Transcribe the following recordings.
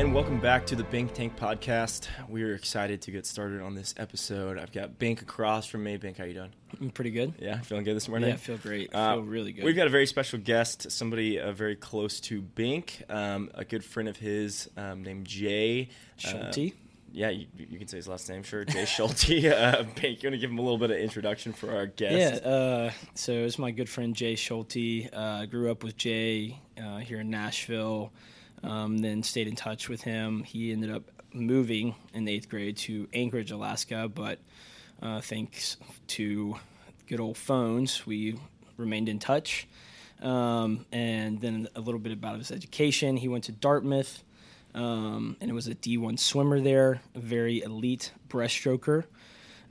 And welcome back to the Bink Tank Podcast. We're excited to get started on this episode. I've got Bink across from me. Bink, how you doing? I'm pretty good. Yeah, feeling good this morning. Yeah, I feel great. I Uh, feel really good. We've got a very special guest, somebody uh, very close to Bink, um, a good friend of his um, named Jay uh, Schulte. yeah, you, you can say his last name, sure. Jay Schulte. uh, Bink, you want to give him a little bit of introduction for our guest? Yeah, uh, so it's my good friend Jay Schulte. Uh, I grew up with Jay uh, here in Nashville, um, then stayed in touch with him. He ended up moving in eighth grade to Anchorage, Alaska, but uh, thanks to good old phones, we remained in touch. Um, and then a little bit about his education. He went to Dartmouth um, and it was a D1 swimmer there, a very elite breaststroker.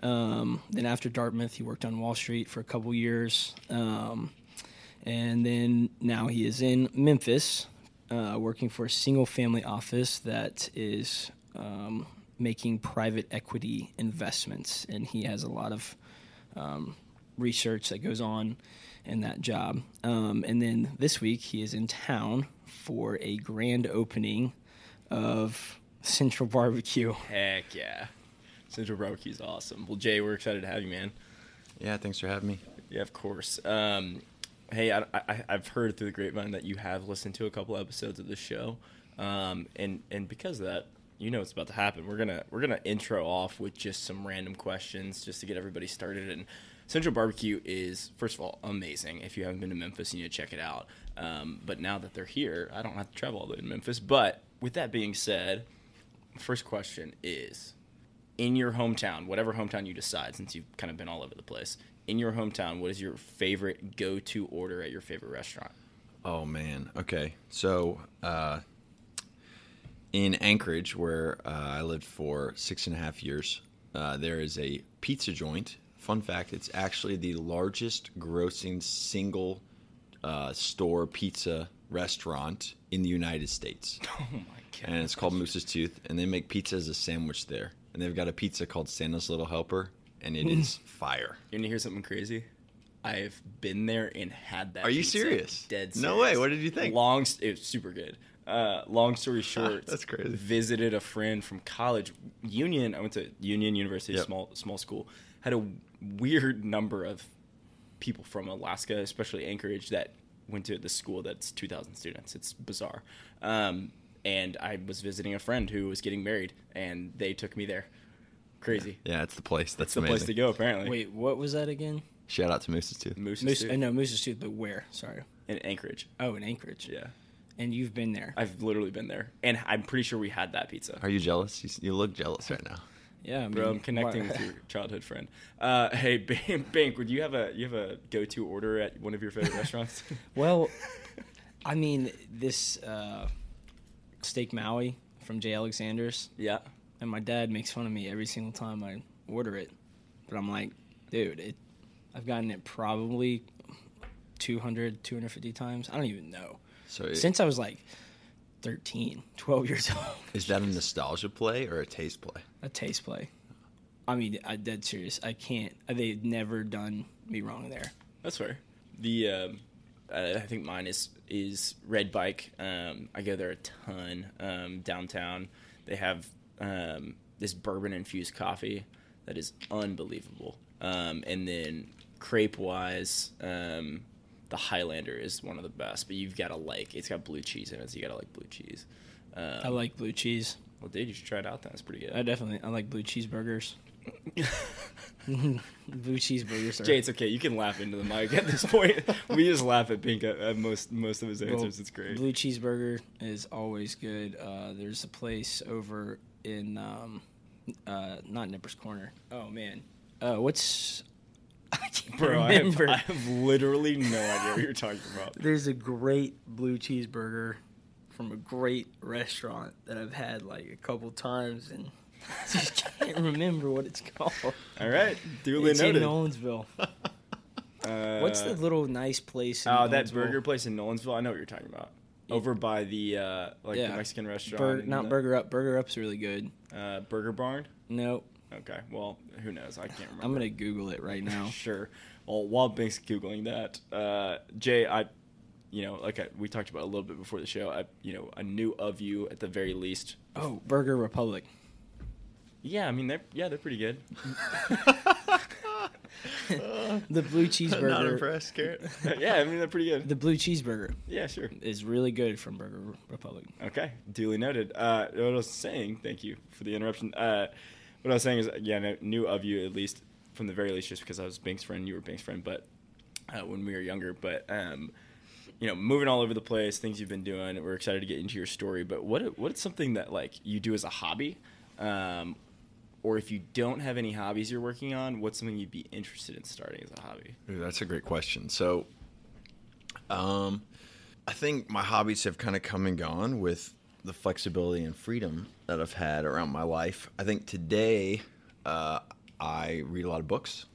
Um, then after Dartmouth, he worked on Wall Street for a couple years, um, and then now he is in Memphis, uh, working for a single-family office that is um, making private equity investments, and he has a lot of um, research that goes on in that job. Um, and then this week, he is in town for a grand opening of Central Barbecue. Heck yeah. Central Barbecue's awesome. Well, Jay, we're excited to have you, man. Yeah, thanks for having me. Yeah, of course. Um, hey, I, I, I've heard through the grapevine that you have listened to a couple episodes of the show, um, and and because of that, you know what's about to happen. We're gonna we're gonna intro off with just some random questions just to get everybody started. And Central Barbecue is first of all amazing. If you haven't been to Memphis, you need to check it out. Um, but now that they're here, I don't have to travel all the way to Memphis. But with that being said, first question is in your hometown, whatever hometown you decide, since you've kind of been all over the place, in your hometown, what is your favorite go-to order at your favorite restaurant? Oh man. Okay. So uh, in Anchorage, where uh, I lived for six and a half years, uh, there is a pizza joint. Fun fact: it's actually the largest grossing single uh, store pizza restaurant in the United States. Oh my god! and it's called Moose's Tooth, and they make pizza as a sandwich there. And they've got a pizza called Santa's Little Helper, and it is fire. You want to hear something crazy? I've been there and had that. Are you pizza. serious? Dead. No way. What did you think? Long. It was super good. Uh, long story short, That's crazy. Visited a friend from college, Union. I went to Union University, Yep. small small school. Had a weird number of people from Alaska, especially Anchorage, that went to the school that's 2,000 students. It's bizarre. Um, and I was visiting a friend who was getting married, and they took me there. Crazy. Yeah, it's the place. That's That's the amazing. place to go, apparently. Wait, what was that again? Shout out to Moose's Tooth. Moose's Moose, Tooth uh, no, Moose's Tooth, but where? Sorry. in Anchorage. Oh, in Anchorage. Yeah. And you've been there. I've literally been there, and I'm pretty sure we had that pizza. Are you jealous? You, you look jealous right now. yeah, I mean, Bro, I'm connecting with your childhood friend. Uh, hey, Bink, Bink, would you have a you have a go to order at one of your favorite restaurants? Well, I mean, this uh, steak Maui from J. Alexander's, yeah. And my dad makes fun of me every single time I order it. But I'm like, dude, it, I've gotten it probably 200, 250 times. I don't even know. So it- Since I was like 13, 12 years old. is that a nostalgia play or a taste play? a taste play. I mean, I dead serious. I can't. They've never done me wrong there. That's fair. The um, I I think mine is is Red Bike. Um, I go there a ton um, downtown. They have um, this bourbon infused coffee that is unbelievable. Um, and then crepe wise, um, the Highlander is one of the best. But you've got to like it's got blue cheese in it, so you got to like blue cheese. Um, I like blue cheese. Well, dude, you should try it out. Then it's pretty good. I definitely I like blue cheeseburgers. blue cheeseburgers. Are, Jay, it's okay. You can laugh into the mic at this point. we just laugh at Bink at, at most most of his Well, answers. it's great. Blue cheeseburger is always good. Uh, there's a place over in um, uh, not Nippers Corner. Oh man, uh, what's I can't Bro, I have, remember. I have literally no idea what you're talking about. There's a great blue cheeseburger from a great restaurant that I've had like a couple times and I just can't remember what it's called. All right, duly It's in. Nolensville. Uh, What's the little nice place? In Oh, that burger place in Nolensville. I know what you're talking about. Over by the uh, like Yeah. the Mexican restaurant. Bur- and not the- Burger Up. Burger Up's really good. Uh, Burger Barn. No, Okay, well, who knows? I can't remember. I'm gonna Google it right now. Sure. Well, while Bink's googling that, uh, Jay, I you know, like I, we talked about a little bit before the show, I, you know, I knew of you at the very least. Oh, Burger Republic. Yeah, I mean, they're yeah, they're pretty good. The blue cheeseburger. Not impressed, Garrett. yeah, I mean, they're pretty good. The blue cheeseburger Yeah, sure. is really good from Burger Republic. Okay, duly noted. Uh, what I was saying, thank you for the interruption. Uh, what I was saying is, yeah, I knew of you at least from the very least, just because I was Bink's friend, you were Bink's friend, but uh, when we were younger. But um, you know, moving all over the place, things you've been doing. We're excited to get into your story. But what what's something that like you do as a hobby, um, or if you don't have any hobbies you're working on, what's something you'd be interested in starting as a hobby? Ooh, that's a great question. So, um, I think my hobbies have kind of come and gone with the flexibility and freedom that I've had around my life. I think today, uh, I read a lot of books.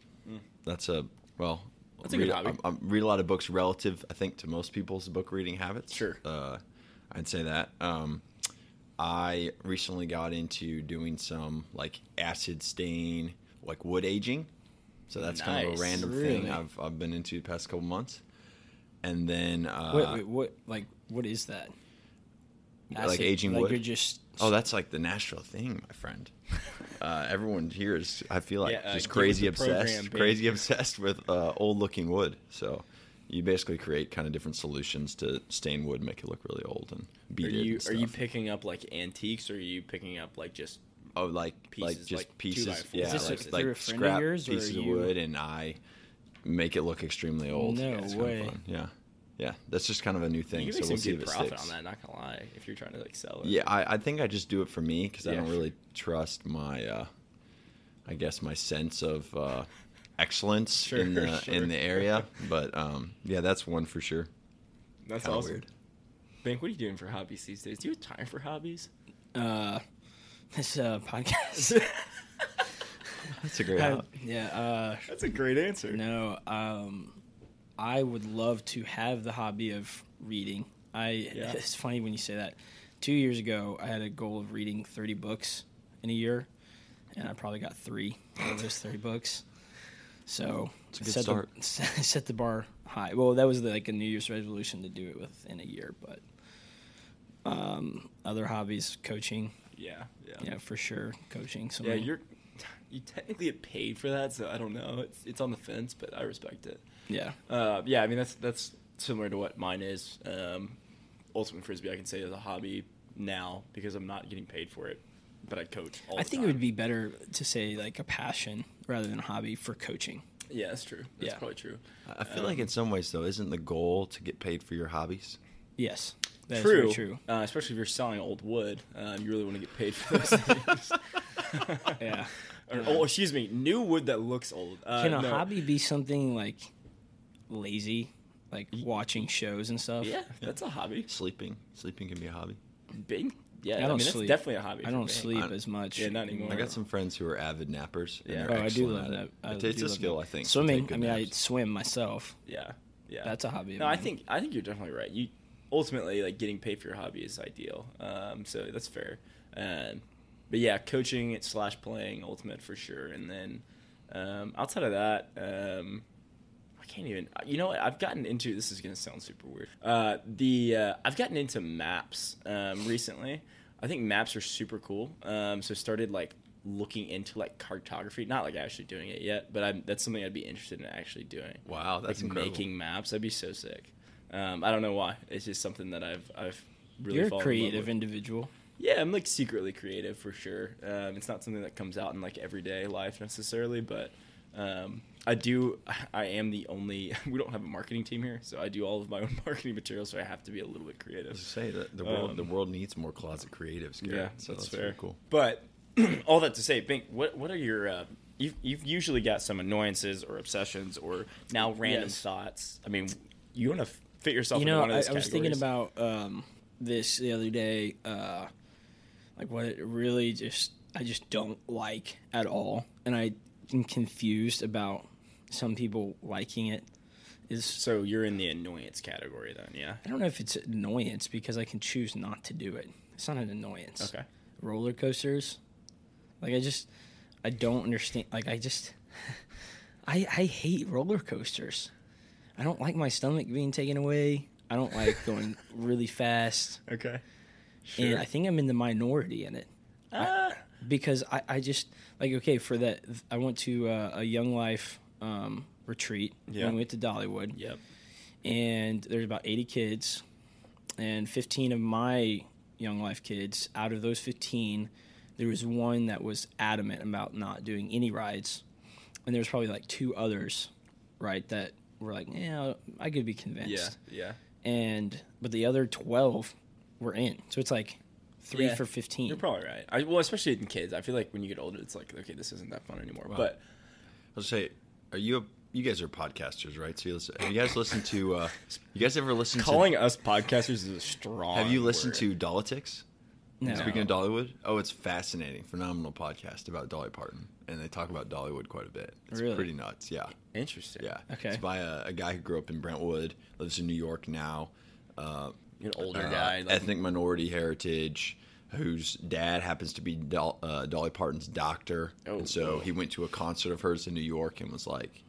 That's a well. Mm. That's a read, good hobby. I, I read a lot of books relative, I think, to most people's book reading habits. Sure. Uh, I'd say that. Um, I recently got into doing some like acid stain, like wood aging. So that's kind of a random Really? thing I've I've been into the past couple months. And then uh, wait, wait, what? Like, what is that? like aging like wood. You're just. Oh, that's like the Nashville thing, my friend. Uh, everyone here is, I feel like, Yeah, uh, just with crazy obsessed, program, crazy obsessed with uh, old-looking wood. So you basically create kind of different solutions to stain wood, make it look really old, and beat Are it. you and are you picking up like antiques, or are you picking up like just Oh, like like just like pieces, yeah, Is this like, through like a friend of scrap yours, or are pieces of wood, and I make it look extremely old. No Yeah, it's kinda way. fun. Yeah, yeah, that's just kind of a new thing. you so we'll see good if it profit sticks. on that. Not gonna lie, if you're trying to like sell it. Yeah, I, I think I just do it for me because I don't really trust my, uh, I guess my sense of uh, excellence Sure, in the sure. in the area. But um, yeah, that's one for sure. that's Kinda awesome. weird. Bink, what are you doing for hobbies these days? Do you have time for hobbies? Uh, this uh, podcast. That's a great. I- yeah. Uh, That's a great answer. no. Um, I would love to have the hobby of reading. I. Yeah. It's funny when you say that. Two years ago, I had a goal of reading 30 books in a year, and I probably got three of those 30 books. So It's a good set start. The, set the bar high. Well, that was like a New Year's resolution to do it within a year, but um, other hobbies, coaching, Yeah, yeah, yeah, for sure, coaching. yeah. You're you technically get paid for that, so I don't know. It's it's on the fence, but I respect it. yeah. Uh, yeah, I mean that's that's similar to what mine is. Um, ultimate frisbee, I can say is a hobby now because I'm not getting paid for it, but I coach. All I the think time. it would be better to say like a passion rather than a hobby for coaching. Yeah, that's true. That's Yeah. probably true. I feel like in some ways though, isn't the goal to get paid for your hobbies? Yes, that's true. very true. Uh, especially if you're selling old wood, um, you really want to get paid for those things. Yeah. Or, oh, excuse me, new wood that looks old. Uh, Can a no. hobby be something like lazy, like watching shows and stuff? Yeah, that's a hobby. Sleeping, sleeping can be a hobby. Big. Yeah, I I, don't mean that's definitely a hobby. I don't sleep I- as much. Yeah, not anymore. I got some friends who are avid nappers. Yeah. they're Oh, I do love that. it. I It's- it's a skill, that. I think. to Swimming. take I good mean, I swim myself. Yeah, yeah. That's a hobby. of No, I think I think you're definitely right. You ultimately like getting paid for your hobby is ideal. Um, so that's fair. Um, but yeah, coaching slash playing ultimate for sure. And then um, outside of that, um, I can't even. You know what? I've gotten into. This is gonna sound super weird. Uh, the uh, I've gotten into maps um, recently. I think maps are super cool. Um, so started like looking into like cartography. Not like actually doing it yet, but I'm, that's something I'd be interested in actually doing Wow, that's like incredible. making maps. That'd be so sick. Um, I don't know why. It's just something that I've I've really you're a fallen in love creative with. individual. Yeah, I'm like secretly creative for sure. Um, it's not something that comes out in like everyday life necessarily, but um, I do. I am the only. We don't have a marketing team here, so I do all of my own marketing materials. So I have to be a little bit creative. was to say that the world Um, the world needs more closet creatives. Garrett, Yeah, so that's, that's, fair. very cool. But all that to say, Bink, what what are your uh, you've you've usually got some annoyances or obsessions or now random Yes. thoughts. I mean, you want to fit yourself you into know, one of I, those I was thinking about um, this the other day. Uh, like what it really just I just don't like at all, and I am confused about some people liking it. Is So you're in the annoyance category then, yeah? I don't know if it's annoyance because I can choose not to do it. It's not an annoyance. Okay. Roller coasters, like I just I don't understand. Like I just I I hate roller coasters. I don't like my stomach being taken away. I don't like going really fast, Okay. sure. and I think I'm in the minority in it Ah. because I, I just like okay for that. I went to uh, a Young Life um, retreat Yeah. when we went to Dollywood, Yep. and there's about 80 kids, and 15 of my Young Life kids. Out of those 15, there was one that was adamant about not doing any rides, and there was probably like two others, right, that were like, yeah, I could be convinced. Yeah. Yeah. And but the other 12 were in, so it's like three Yeah. for 15. You're probably right. I, well, especially in kids, I feel like when you get older, it's like, okay, this isn't that fun anymore. But I'll say, are you a, you guys are podcasters, right? So you listen, have you guys listened to? Uh, you guys ever listened to calling us podcasters is a strong. Have you listened word. to Dollytics? no. Speaking of Dollywood, oh, it's fascinating, phenomenal podcast about Dolly Parton, and they talk about Dollywood quite a bit. It's Really? pretty nuts. Yeah, Interesting. yeah. Okay. It's by a, a guy who grew up in Brentwood, lives in New York now. Uh, An older uh, guy. Like, ethnic minority heritage, whose dad happens to be Dol- uh, Dolly Parton's doctor, Oh, and so whoa. he went to a concert of hers in New York and was like,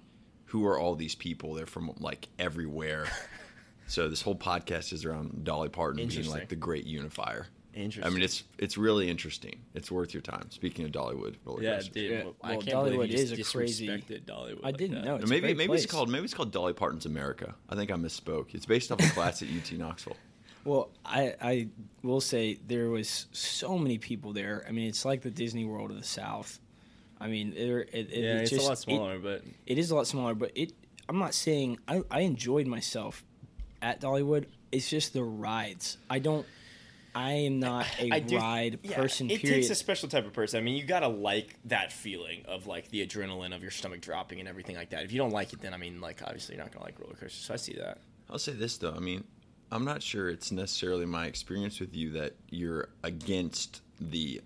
"Who are all these people? They're from like everywhere." so this whole podcast is around Dolly Parton being like the great unifier. Interesting. I mean, it's it's really interesting. It's worth your time. Speaking of Dollywood, roller Yeah, coasters. dude. Yeah, well, I can't believe Dollywood you just is a crazy- Dollywood. I didn't that. know. Or It's a maybe great maybe it's called maybe it's called Dolly Parton's America. I think I misspoke. It's based off a class at UT Knoxville. Well, I, I will say there was so many people there. I mean, it's like the Disney World of the South. I mean, there, it, it, Yeah, it's just, a lot it- smaller, but it is a lot smaller, but it. I'm not saying I, I enjoyed myself at Dollywood. It's just the rides. I don't. I am not a I do- ride yeah, person. It period. takes a special type of person. I mean, you gotta like that feeling of like the adrenaline of your stomach dropping and everything like that. If you don't like it, then I mean, like obviously you're not gonna like roller coasters. So I see that. I'll say this though. I mean, I'm not sure it's necessarily my experience with you that you're against the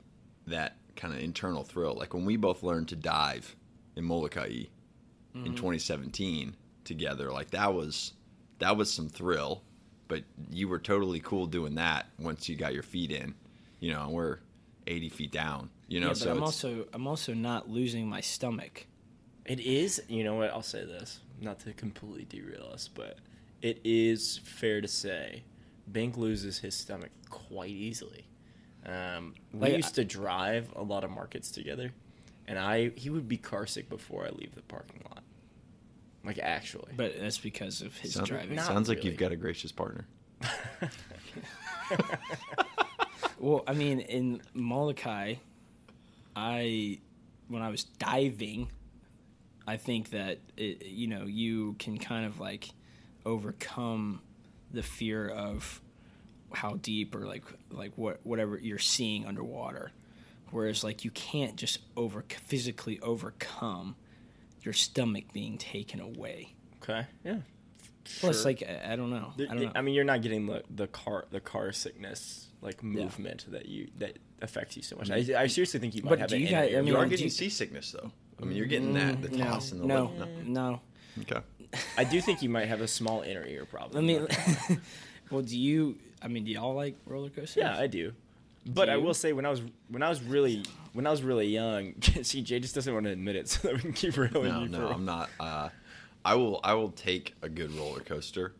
that kind of internal thrill. Like when we both learned to dive in Molokai Mm-hmm. in 2017 together, like that was that was some thrill. But you were totally cool doing that once you got your feet in. You know, and we're 80 feet down. You know, yeah, but so I'm also I'm also not losing my stomach. It is. You know what? I'll say this, not to completely derail us, but it is fair to say, Bink loses his stomach quite easily. Um, we Like, used to drive a lot of markets together, and I he would be car sick before I leave the parking lot. Like actually, But that's because of his sounds, driving. Not sounds like you've got a gracious partner. Well, I mean, in Molokai, I when I was diving, I think that it, you know you can kind of like overcome the fear of how deep or like like what whatever you're seeing underwater, whereas like you can't just over physically overcome your stomach being taken away. okay, yeah. Plus, Sure. like I, I don't know, There- I don't know. I mean, you're not getting the, the car the car sickness like movement that you that affects you so much. Mm-hmm. I, I seriously think you might But have do you in guys- I mean, You are do getting you- seasickness though. I mean, you're getting mm, that the no, toss and the no, lip. no. Okay. I do think you might have a small inner ear problem. I problem. mean, well, do you? I mean, do y'all like roller coasters? Yeah, I do. But Do I will say when I was when I was really when I was really young, see Jay just doesn't want to admit it, so that we can keep reeling No, you no, for- I'm not. Uh, I will. I will take a good roller coaster,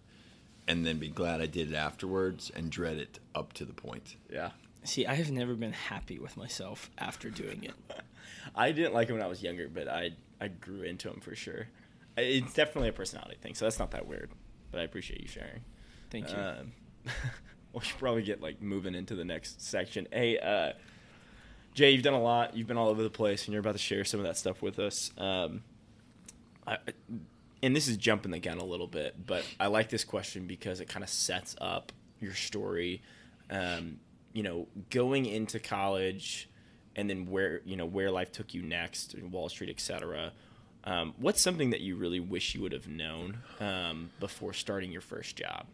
and then be glad I did it afterwards, and dread it up to the point. Yeah, See, I have never been happy with myself after doing it. I didn't like him when I was younger, but I I grew into him for sure. It's definitely a personality thing, so that's not that weird. But I appreciate you sharing. Thank you. Um, we should probably get like moving into the next section. Hey, uh, Jay, you've done a lot. You've been all over the place, and you're about to share some of that stuff with us. Um, I, and this is jumping the gun a little bit, but I like this question because it kind of sets up your story. Um, you know, going into college, and then where you know where life took you next, Wall Street, etc. Um, what's something that you really wish you would have known um, before starting your first job?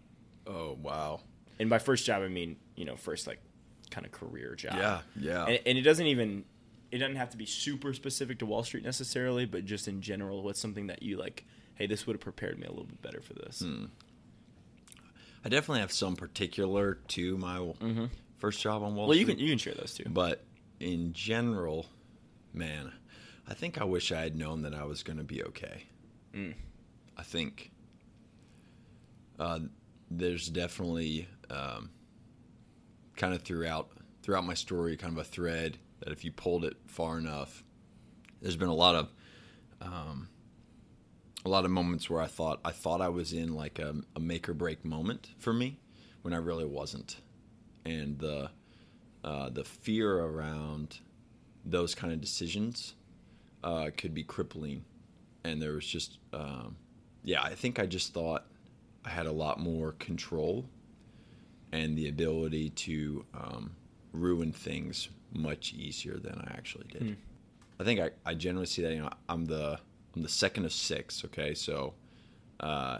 Oh wow. And by first job, I mean you know first like kind of career job. Yeah, yeah. And, and it doesn't even it doesn't have to be super specific to Wall Street necessarily, but just in general, what's something that you like? Hey, this would have prepared me a little bit better for this. Hmm. I definitely have some particular to my first job on Wall Well, you Street. can you can share those too. But in general, man, I think I wish I had known that I was going to be okay. Mm. I think uh, there's definitely um, kind of throughout throughout my story, kind of a thread that if you pulled it far enough, there's been a lot of um, a lot of moments where I thought I thought I was in like a, a make or break moment for me when I really wasn't, and the uh, the fear around those kind of decisions uh, could be crippling, and there was just um, yeah, I think I just thought I had a lot more control and the ability to um, ruin things much easier than I actually did. Hmm. I think I, I generally see that you know I'm the I'm the second of six. Okay, so uh,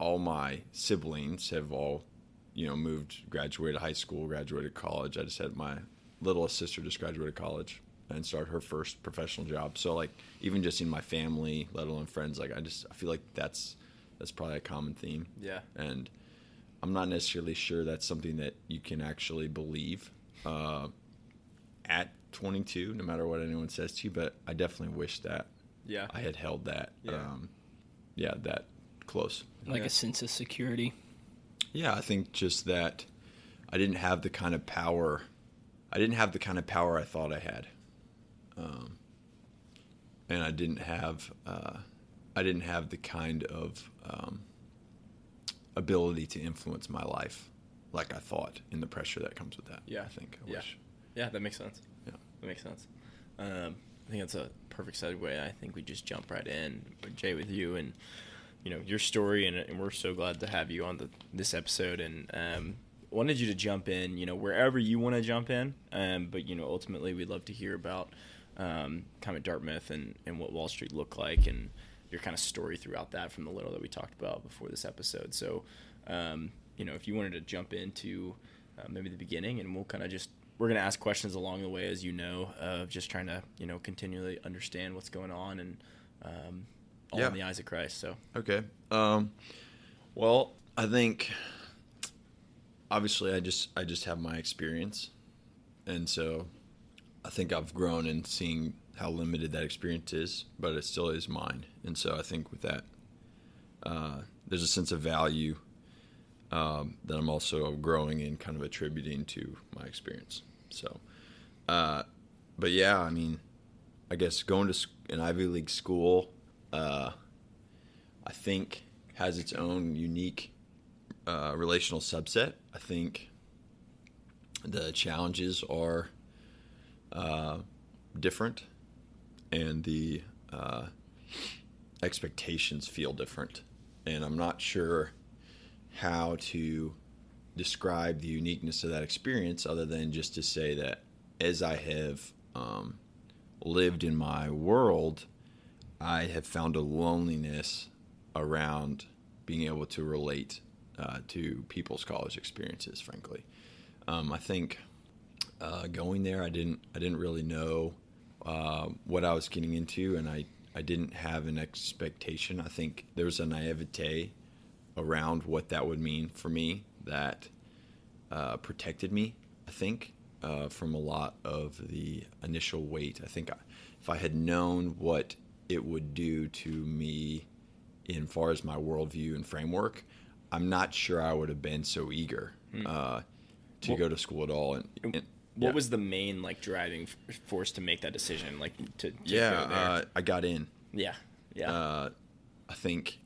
all my siblings have all you know moved, graduated high school, graduated college. I just had my littlest sister just graduated college and start her first professional job. So like even just in my family, let alone friends, like I just I feel like that's that's probably a common theme. Yeah. And I'm not necessarily sure that's something that you can actually believe uh, at 22, no matter what anyone says to you. But I definitely wish that Yeah. I had held that, Yeah. um, yeah, that close. Like Yeah. a sense of security. Yeah, I think just that I didn't have the kind of power. I didn't have the kind of power I thought I had, um, and I didn't have. Uh, I didn't have the kind of um, ability to influence my life like I thought, in the pressure that comes with that. Yeah. I think. I Yeah. wish. Yeah, that makes sense. Yeah. That makes sense. Um, I think that's a perfect segue. I think we just jump right in, with Jay, with you and you know your story, and, and we're so glad to have you on the, this episode. And um, wanted you to jump in, you know, wherever you want to jump in. Um, but you know, ultimately, we'd love to hear about um, kind of Dartmouth and, and what Wall Street looked like, and your kind of story throughout that from the little that we talked about before this episode. So, um, you know, if you wanted to jump into uh, maybe the beginning, and we'll kind of just we're going to ask questions along the way, as you know, of just trying to you know continually understand what's going on and um, all Yeah. in the eyes of Christ. So Okay. Um, well, I think obviously I just I just have my experience, and so I think I've grown in seeing how limited that experience is, but it still is mine. And so I think with that, uh, there's a sense of value um, that I'm also growing in, kind of attributing to my experience. So, uh, but yeah, I mean, I guess going to an Ivy League school, uh, I think has its own unique uh, relational subset. I think the challenges are uh, different, and the uh, expectations feel different. And I'm not sure how to describe the uniqueness of that experience other than just to say that as I have um, lived in my world, I have found a loneliness around being able to relate uh, to people's college experiences. Frankly, um, I think uh, going there, I didn't I didn't really know uh, what I was getting into, and I I didn't have an expectation. I think there was a naivete around what that would mean for me that uh, protected me. I think uh, from a lot of the initial weight. I think I, if I had known what it would do to me in far as my worldview and framework, I'm not sure I would have been so eager uh, to Well- go to school at all. And, and what yeah. was the main like driving force to make that decision? Like to, to yeah, go there? uh, I got in. yeah, yeah, uh, I think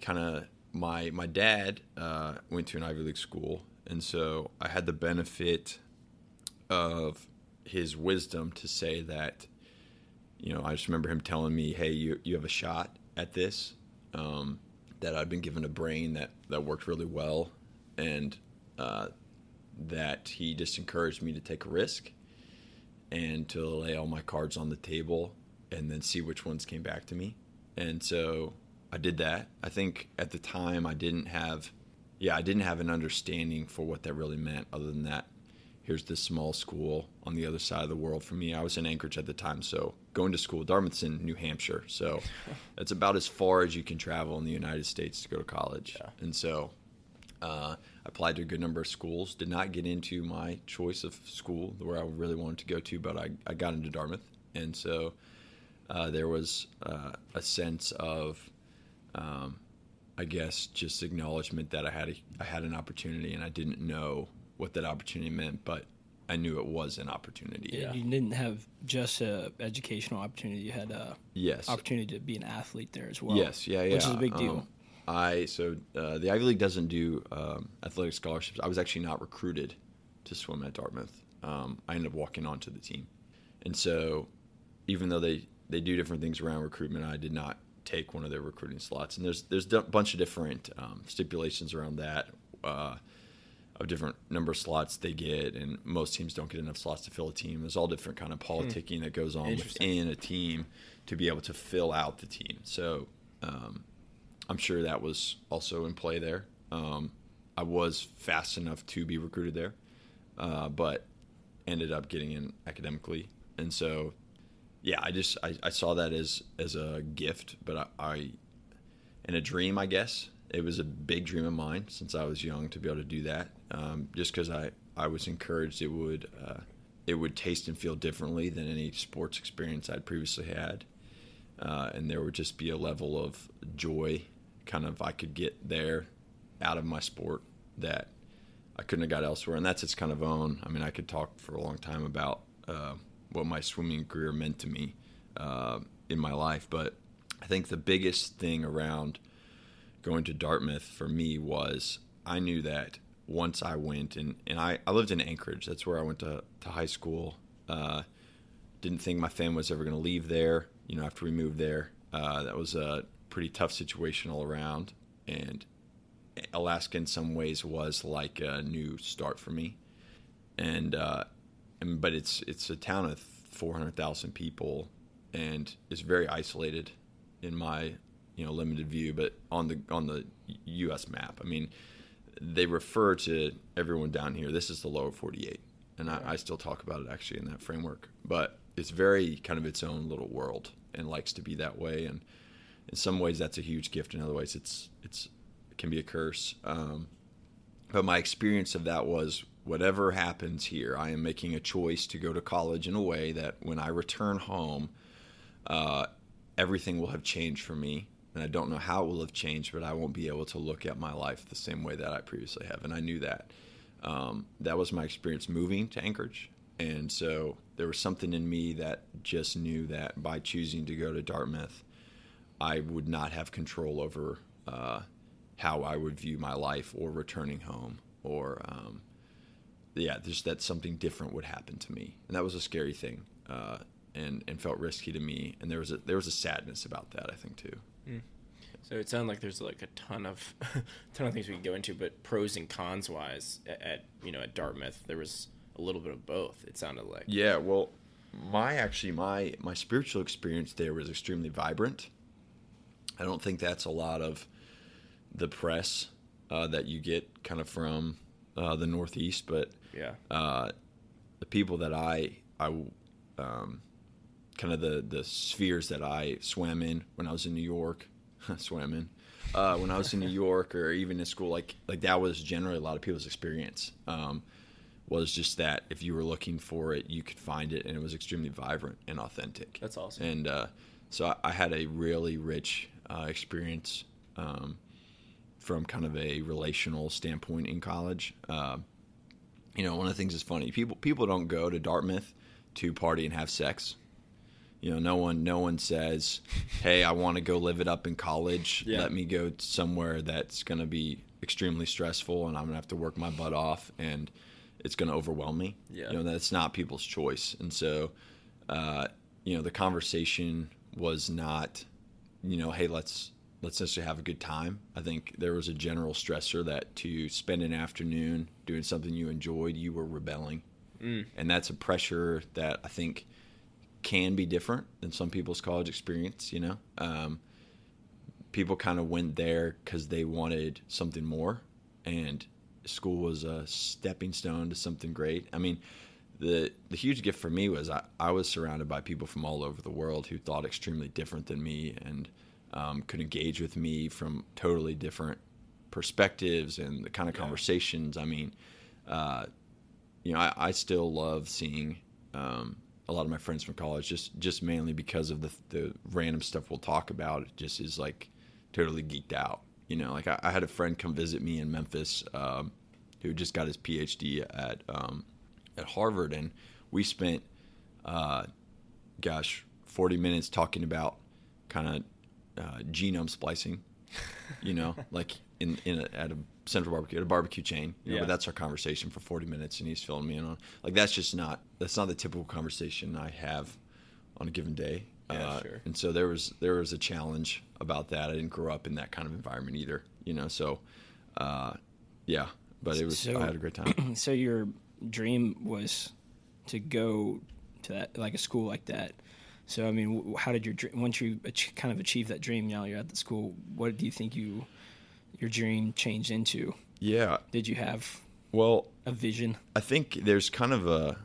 kind of my my dad uh, went to an Ivy League school, and so I had the benefit of his wisdom to say that. You know, I just remember him telling me, "Hey, you you have a shot at this." Um, that I'd been given a brain that that worked really well, and uh, that he just encouraged me to take a risk and to lay all my cards on the table and then see which ones came back to me. And so I did that. I think at the time I didn't have, yeah, I didn't have an understanding for what that really meant other than that. Here's this small school on the other side of the world for me. I was in Anchorage at the time, so going to school, Dartmouth's in New Hampshire, so that's about as far as you can travel in the United States to go to college. Yeah. And so uh, applied to a good number of schools. Did not get into my choice of school where I really wanted to go to, but I, I got into Dartmouth, and so uh, there was uh, a sense of um, I guess just acknowledgement that I had a, I had an opportunity and I didn't know what that opportunity meant, but I knew it was an opportunity. Yeah. You didn't have just a educational opportunity. You had a Yes. opportunity to be an athlete there as well. Yes, yeah, yeah. Which is a big deal. Um, I so uh, the Ivy League doesn't do um, athletic scholarships. I was actually not recruited to swim at Dartmouth. Um, I ended up walking onto the team, and so even though they they do different things around recruitment, I did not take one of their recruiting slots. And there's there's a bunch of different um, stipulations around that. Uh, of different number of slots they get, and most teams don't get enough slots to fill a team. There's all different kind of politicking that goes on within a team to be able to fill out the team. So um, I'm sure that was also in play there. Um, I was fast enough to be recruited there, uh, but ended up getting in academically, and so yeah, I just I, I saw that as as a gift, but I, I a dream, I guess. It was a big dream of mine since I was young to be able to do that. Um, just because I, I was encouraged it would uh, it would taste and feel differently than any sports experience I'd previously had, uh, and there would just be a level of joy, kind of I could get there, out of my sport that I couldn't have got elsewhere, and that's its kind of own. I mean, I could talk for a long time about uh, what my swimming career meant to me uh, in my life, but I think the biggest thing around going to Dartmouth for me was I knew that once I went and, and I, I lived in Anchorage. That's where I went to, to high school. Uh, didn't think my family was ever going to leave there, you know, after we moved there. Uh, that was a pretty tough situation all around. And Alaska, in some ways, was like a new start for me. And, uh, and but it's it's a town of 400,000 people and it's very isolated in my you know limited view but on the on the US map I mean they refer to everyone down here this is the lower 48 and I, I still talk about it actually in that framework but it's very kind of its own little world and likes to be that way and in some ways that's a huge gift in other ways it's it's it can be a curse um, but my experience of that was whatever happens here, I am making a choice to go to college in a way that when I return home, uh, everything will have changed for me. And I don't know how it will have changed, but I won't be able to look at my life the same way that I previously have. And I knew that. Um, that was my experience moving to Anchorage. And so there was something in me that just knew that by choosing to go to Dartmouth, I would not have control over uh, how I would view my life or returning home or um, yeah, just that something different would happen to me, and that was a scary thing, uh, and and felt risky to me, and there was a there was a sadness about that I think too. So it sounded like there's like a ton of ton of things we could go into, but pros and cons wise, at, at you know at Dartmouth there was a little bit of both. It sounded like. Yeah, well, my actually my my spiritual experience there was extremely vibrant. I don't think that's a lot of the press uh, that you get kind of from uh, the Northeast, but Yeah. uh, the people that I I um, kind of the the spheres that I swam in when I was in New York, swam in uh, when I was in New York or even in school, like like that was generally a lot of people's experience. Um, was just that if you were looking for it, you could find it, and it was extremely vibrant and authentic. That's awesome. And uh, so I, I had a really rich uh, experience um, from kind of a relational standpoint in college. Uh, you know, one of the things that's funny people people don't go to Dartmouth to party and have sex. You know, no one no one says, "Hey, I want to go live it up in college. Yeah. Let me go somewhere that's going to be extremely stressful, and I'm going to have to work my butt off, and it's going to overwhelm me." Yeah. You know, that's not people's choice, and so, uh, you know, the conversation was not, you know, "Hey, let's let's just have a good time." I think there was a general stressor that to spend an afternoon doing something you enjoyed, you were rebelling Mm. and that's a pressure that I think can be different than some people's college experience. You know, um, people kind of went there because they wanted something more, and school was a stepping stone to something great. I mean, the the huge gift for me was I, I was surrounded by people from all over the world who thought extremely different than me and um, could engage with me from totally different perspectives and the kind of Yeah. conversations. I mean, uh, you know, I, I still love seeing um, a lot of my friends from college, just just mainly because of the the random stuff we'll talk about. It just is like totally geeked out, You know, like I, I had a friend come visit me in Memphis um, who just got his PhD at um, at Harvard, and we spent, uh, gosh, forty minutes talking about kind of uh, genome splicing. You know, like in in a, at a central barbecue at a barbecue chain. You know, Yeah. but that's our conversation for forty minutes, and he's filling me in on like that's just not that's not the typical conversation I have on a given day. Yeah, Uh, sure. And so there was there was a challenge about that. I didn't grow up in that kind of environment either. You know, so uh, yeah, but it was So- I had a great time. so your dream was to go to that like a school like that. So I mean, how did your dream once you ach- kind of achieve that dream? Now you're at the school. What do you think you your dream changed into? yeah. Did you have Well, a vision? I think there's kind of a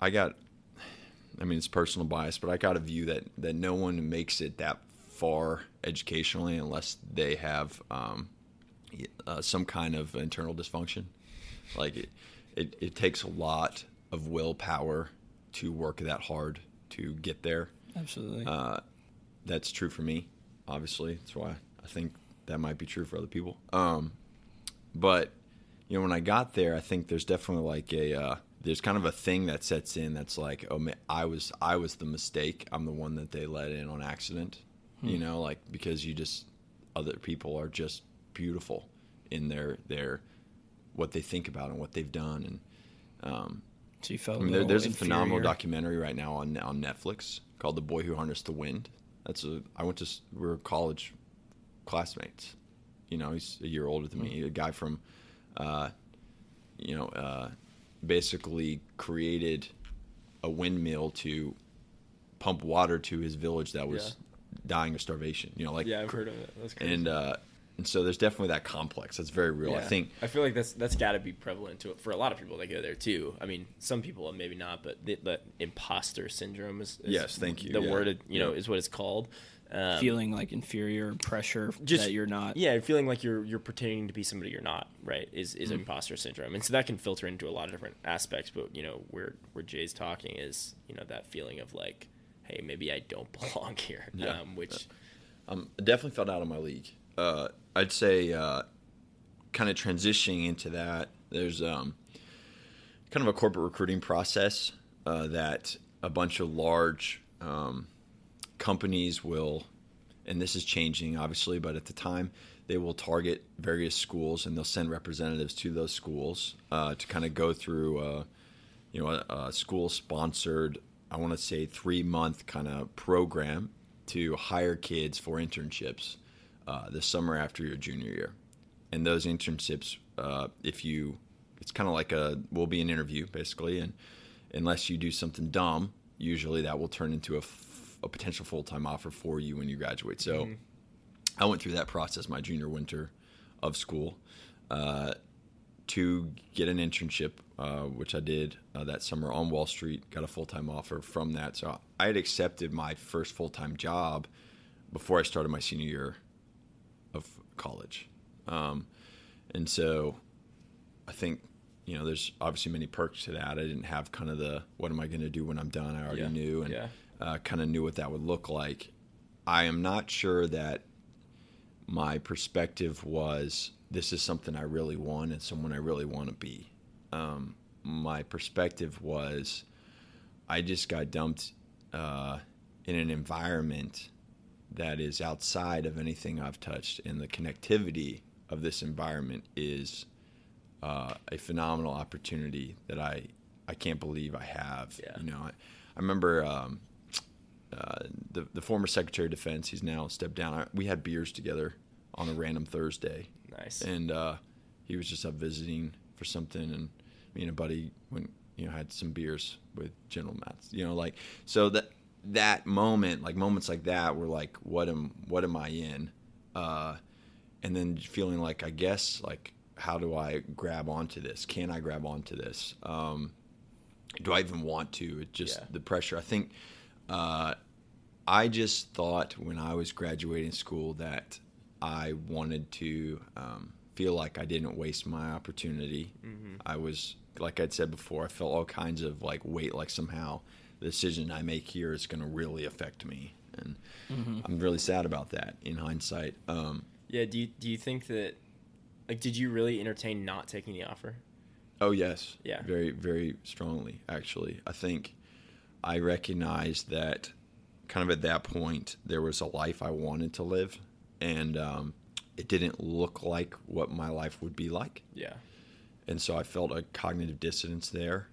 I got I mean it's personal bias, but I got a view that that no one makes it that far educationally unless they have um, uh, some kind of internal dysfunction. Like it, it, takes a lot of willpower to work that hard to get there. Absolutely. Uh, that's true for me. Obviously, that's why I think that might be true for other people. Um, but you know, when I got there, I think there's definitely like a uh, there's kind of a thing that sets in that's like, oh, man, I was I was the mistake. I'm the one that they let in on accident. You know, like because you just other people are just beautiful in their their what they think about and what they've done and um, so you felt. I mean, there, there's a phenomenal documentary right now on on Netflix called "The Boy Who Harnessed the Wind." That's a I went to we were college classmates. You know, he's a year older than me. A guy from, uh, you know, uh, basically created a windmill to pump water to his village that was dying of starvation. You know, like yeah, I've heard of it. That's crazy. and uh, and so there's definitely that complex. That's very real. I think I feel like that's that's got to be prevalent to it for a lot of people that go there too. I mean, some people maybe not, but the, the imposter syndrome is, is Yes, thank you, The yeah. word you know Yeah. is what it's called. Um, feeling like inferior pressure just that you're not. Yeah, feeling like you're you're pretending to be somebody you're not. Right? Is Mm-hmm. is imposter syndrome, and so that can filter into a lot of different aspects. But you know, where where Jay's talking is you know that feeling of like, hey, maybe I don't belong here. Yeah. Um, which um, I definitely felt out of my league. Uh, I'd say uh, kind of transitioning into that. There's um, kind of a corporate recruiting process uh, that a bunch of large um, companies will, and this is changing obviously, but at the time they will target various schools and they'll send representatives to those schools uh, to kind of go through, uh, you know, a, a school sponsored, I want to say three month kind of program to hire kids for internships uh, the summer after your junior year. And those internships, uh, if you, it's kind of like a, will be an interview basically, and unless you do something dumb, usually that will turn into a, f- a potential full time offer for you when you graduate. So I went through that process my junior winter of school uh, to get an internship, uh, which I did uh, that summer on Wall Street. Got a full time offer from that. So I had accepted my first full time job before I started my senior year of college. Um, and so I think, you know, there's obviously many perks to that. I didn't have kind of the what am I going to do when I'm done? I already Yeah. knew and Yeah. uh, kind of knew what that would look like. I am not sure that my perspective was this is something I really want and someone I really want to be. Um, my perspective was I just got dumped uh, in an environment that is outside of anything I've touched, and the connectivity of this environment is uh, a phenomenal opportunity that I I can't believe I have. Yeah. You know, I, I remember um, uh, the the former Secretary of Defense. He's now stepped down. I, we had beers together on a random Thursday, nice. and uh, he was just up visiting for something, and me and a buddy went, you know, had some beers with General Mattis. You know, like so that that moment, like moments like that, were like, what am what am I in? Uh, and then feeling like, I guess, like, how do I grab onto this? Can I grab onto this? Um, do I even want to? It just Yeah. the pressure. I think uh, I just thought when I was graduating school that I wanted to um, feel like I didn't waste my opportunity. I was, like I'd said before, I felt all kinds of like weight, like somehow the decision I make here is going to really affect me. And I'm really sad about that in hindsight. Um, Yeah. Do you do you think that like did you really entertain not taking the offer? Oh yes. Yeah. Very very strongly actually. I think I recognized that kind of at that point there was a life I wanted to live and um, it didn't look like what my life would be like. Yeah. And so I felt a cognitive dissonance there.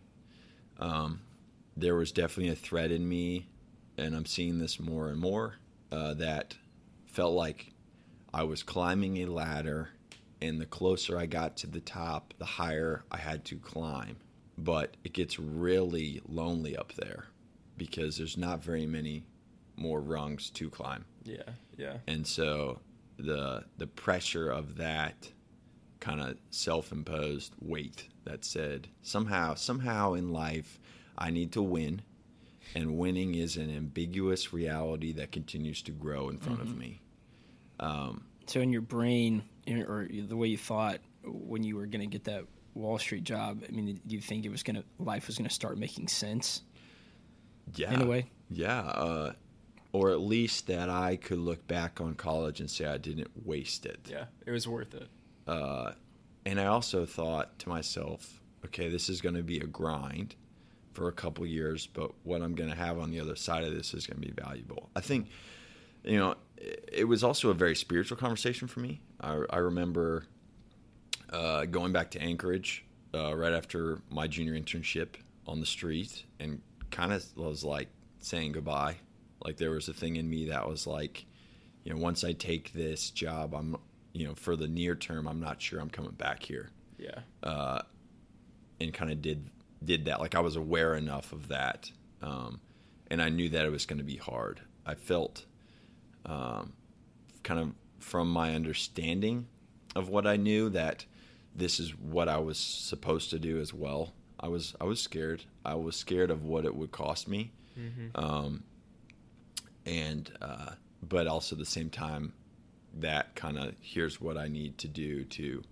Um, there was definitely a thread in me, and I'm seeing this more and more, uh, that felt like I was climbing a ladder, and the closer I got to the top, the higher I had to climb. But it gets really lonely up there because there's not very many more rungs to climb. Yeah. Yeah. And so the the pressure of that kind of self-imposed weight that said somehow somehow in life I need to win and winning is an ambiguous reality that continues to grow in front of me. Um, So in your brain, or the way you thought when you were going to get that Wall Street job, I mean, do you think it was going to life was going to start making sense? yeah. In a way. Yeah, uh, or at least that I could look back on college and say I didn't waste it. Yeah. It was worth it. Uh, and I also thought to myself, okay, this is going to be a grind for a couple years, but what I'm going to have on the other side of this is going to be valuable. I think, you know, it, was also a very spiritual conversation for me. I, I remember uh, going back to Anchorage uh, right after my junior internship on the street and kind of was like saying goodbye. Like there was a thing in me that was like, you know, once I take this job, I'm, you know, for the near term, I'm not sure I'm coming back here. Yeah. Uh, and kind of did did that. Like I was aware enough of that, um, and I knew that it was going to be hard. I felt, um, kind of from my understanding of what I knew that this is what I was supposed to do as well. I was I was scared. I was scared of what it would cost me, um, and uh, but also at the same time, that kind of here's what I need to do to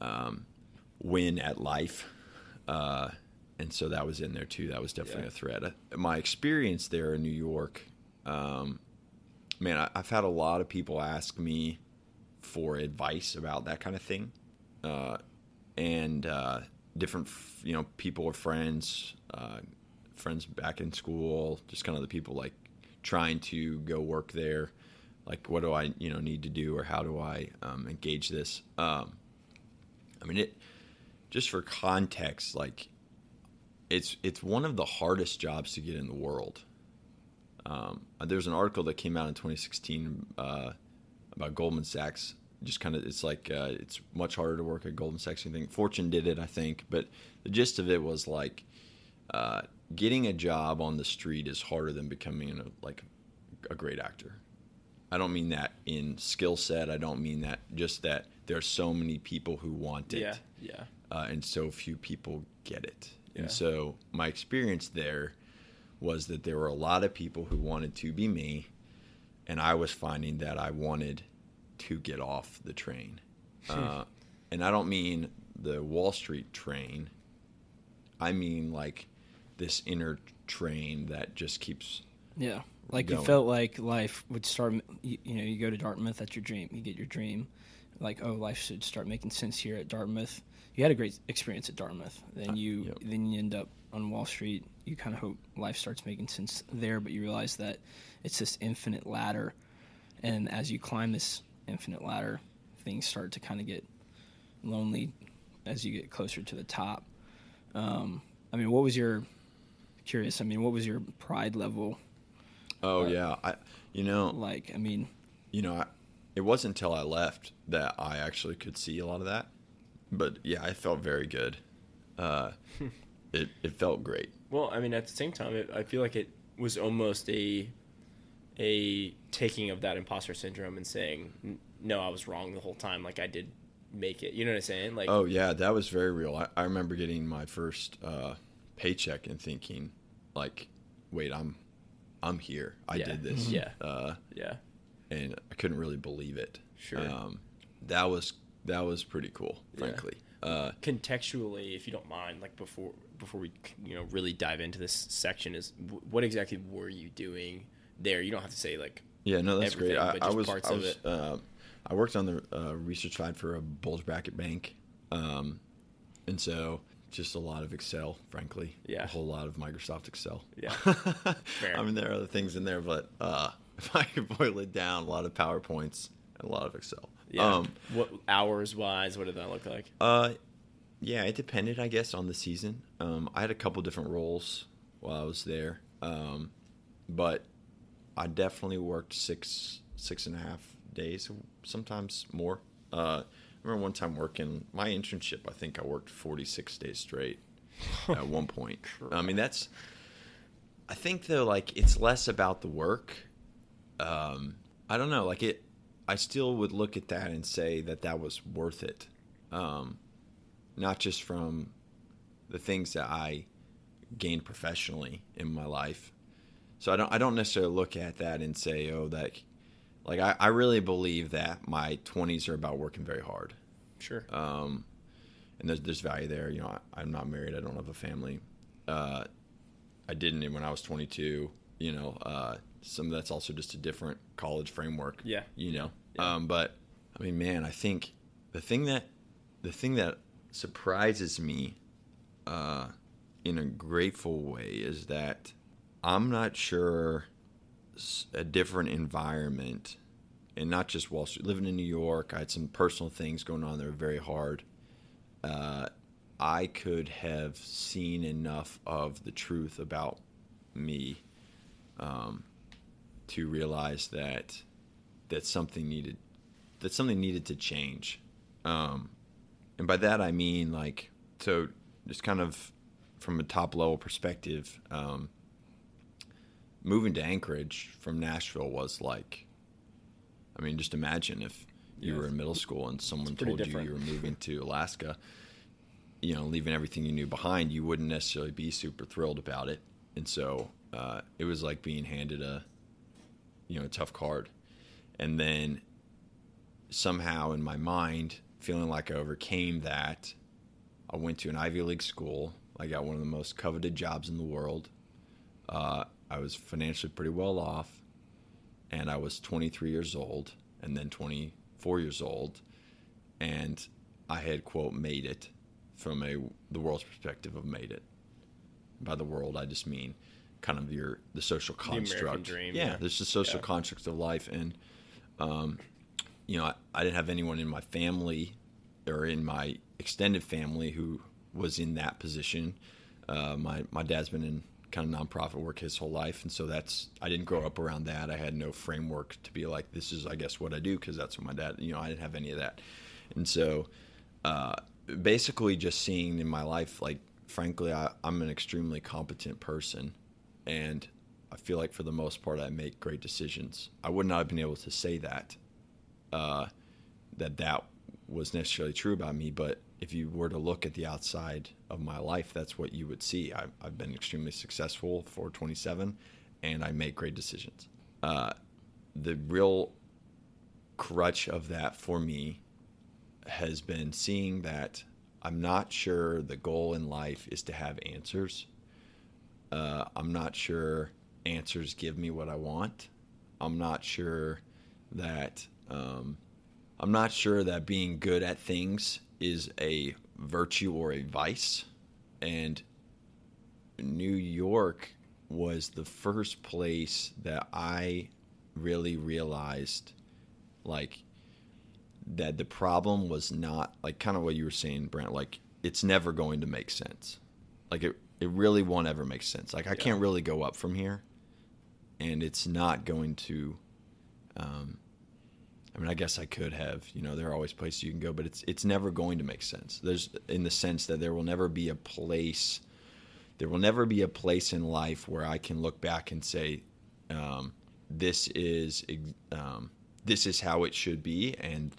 um, win at life. Uh, and so that was in there too. That was definitely Yeah. a threat. Uh, My experience there in New York, um, man, I, I've had a lot of people ask me for advice about that kind of thing, uh, and uh, different, you know, people or friends, uh, friends back in school, just kind of the people like trying to go work there. Like, what do I, you know, need to do, or how do I um, engage this? Um, I mean, it just for context, like it's it's one of the hardest jobs to get in the world. Um, there's an article that came out in 2016 uh, about Goldman Sachs. Just kind of, it's like uh, it's much harder to work at Goldman Sachs. I think Fortune did it, I think, but the gist of it was like uh, getting a job on the street is harder than becoming a, like a great actor. I don't mean that in skill set. I don't mean that just that there are so many people who want it Yeah. Yeah. uh, and so few people get it. Yeah. And so my experience there was that there were a lot of people who wanted to be me, and I was finding that I wanted to get off the train. uh, and I don't mean the Wall Street train. I mean like this inner train that just keeps Yeah, like going. you felt like life would start. You, you know, you go to Dartmouth. That's your dream. You get your dream. Like, oh, life should start making sense here at Dartmouth. You had a great experience at Dartmouth. Then you yep. then you end up on Wall Street. You kind of hope life starts making sense there, but you realize that it's this infinite ladder, and as you climb this infinite ladder, things start to kind of get lonely as you get closer to the top. Um, I mean, what was your curious? I mean, what was your pride level oh Uh, yeah I you know like? I mean, you know, I, it wasn't until I left that I actually could see a lot of that. But yeah, I felt very good. Uh, it it felt great. Well, I mean, at the same time, it, I feel like it was almost a a taking of that imposter syndrome and saying, "No, I was wrong the whole time. Like I did make it." You know what I'm saying? Like, Oh yeah, that was very real. I, I remember getting my first uh, paycheck and thinking, like, wait, I'm I'm here. I Yeah. did this. Yeah. Uh, yeah, and I couldn't really believe it. Sure. Um, that was that was pretty cool, Yeah. frankly. Uh, contextually, if you don't mind, like before before we you know really dive into this section, is w- what exactly were you doing there? You don't have to say like Yeah, no, that's great. I, I was, parts I of was, it. Uh, I worked on the uh, research side for a bulge bracket bank, um, and so just a lot of Excel, frankly. Yeah. a whole lot of Microsoft Excel. Yeah. I mean, there are other things in there, but uh, if I could boil it down, a lot of PowerPoints and a lot of Excel. Yeah. Um, what hours wise? What did that look like? uh, yeah, it depended, I guess, on the season. Um, I had a couple different roles while I was there, um, but I definitely worked six six and a half days, sometimes more. Uh, I remember one time working my internship. I think I worked forty six days straight at one point. I mean, that's. I think though, like it's less about the work. Um, I don't know, like it. I still would look at that and say that that was worth it. Um, not just from the things that I gained professionally in my life. So I don't I don't necessarily look at that and say, oh, that like I, I really believe that my twenties are about working very hard. Sure. Um, and there's there's value there. You know, I, I'm not married. I don't have a family. Uh, I didn't when I was 22. You know, uh, some of that's also just a different college framework. Yeah. You know, Yeah. um, but I mean, man, I think the thing that the thing that surprises me uh, in a grateful way is that I'm not sure a different environment and not just Wall Street. Living in New York, I had some personal things going on that were very hard. Uh, I could have seen enough of the truth about me um, to realize that that something needed that something needed to change. Um, and by that I mean like so just kind of from a top level perspective. Um, moving to Anchorage from Nashville was like, I mean, just imagine if you Yeah. were in middle school and someone told different. you you were moving to Alaska, you know, leaving everything you knew behind, you wouldn't necessarily be super thrilled about it. And so uh, it was like being handed a, you know, a tough card. And then somehow in my mind, feeling like I overcame that, I went to an Ivy League school. I got one of the most coveted jobs in the world. Uh, I was financially pretty well off, and I was 23 years old, and then 24 years old, and I had quote made it from a the world's perspective of made it. By the world, I just mean kind of your the social construct. dream, yeah, yeah. there's the social Yeah. construct of life, and um, you know, I, I didn't have anyone in my family or in my extended family who was in that position. Uh, my my dad's been in kind of nonprofit work his whole life, and so that's I didn't grow up around that. I had no framework to be like, this is I guess what I do because that's what my dad. You know, I didn't have any of that, and so uh, basically just seeing in my life, like frankly, I, I'm an extremely competent person, and I feel like for the most part I make great decisions. I would not have been able to say that uh, that that was necessarily true about me, but if you were to look at the outside of my life, that's what you would see. I've, I've been extremely successful for 27, and I make great decisions. Uh, the real crutch of that for me has been seeing that I'm not sure the goal in life is to have answers. Uh, I'm not sure answers give me what I want. I'm not sure that um, I'm not sure that being good at things is a virtue or a vice. And New York was the first place that I really realized like that the problem was not like kind of what you were saying, Brent, like it's never going to make sense. Like it it really won't ever make sense. Like I can't really go up from here and it's not going to um I mean, I guess I could have. You know, there are always places you can go, but it's it's never going to make sense. There's in the sense that there will never be a place, there will never be a place in life where I can look back and say, um, this is um, this is how it should be, and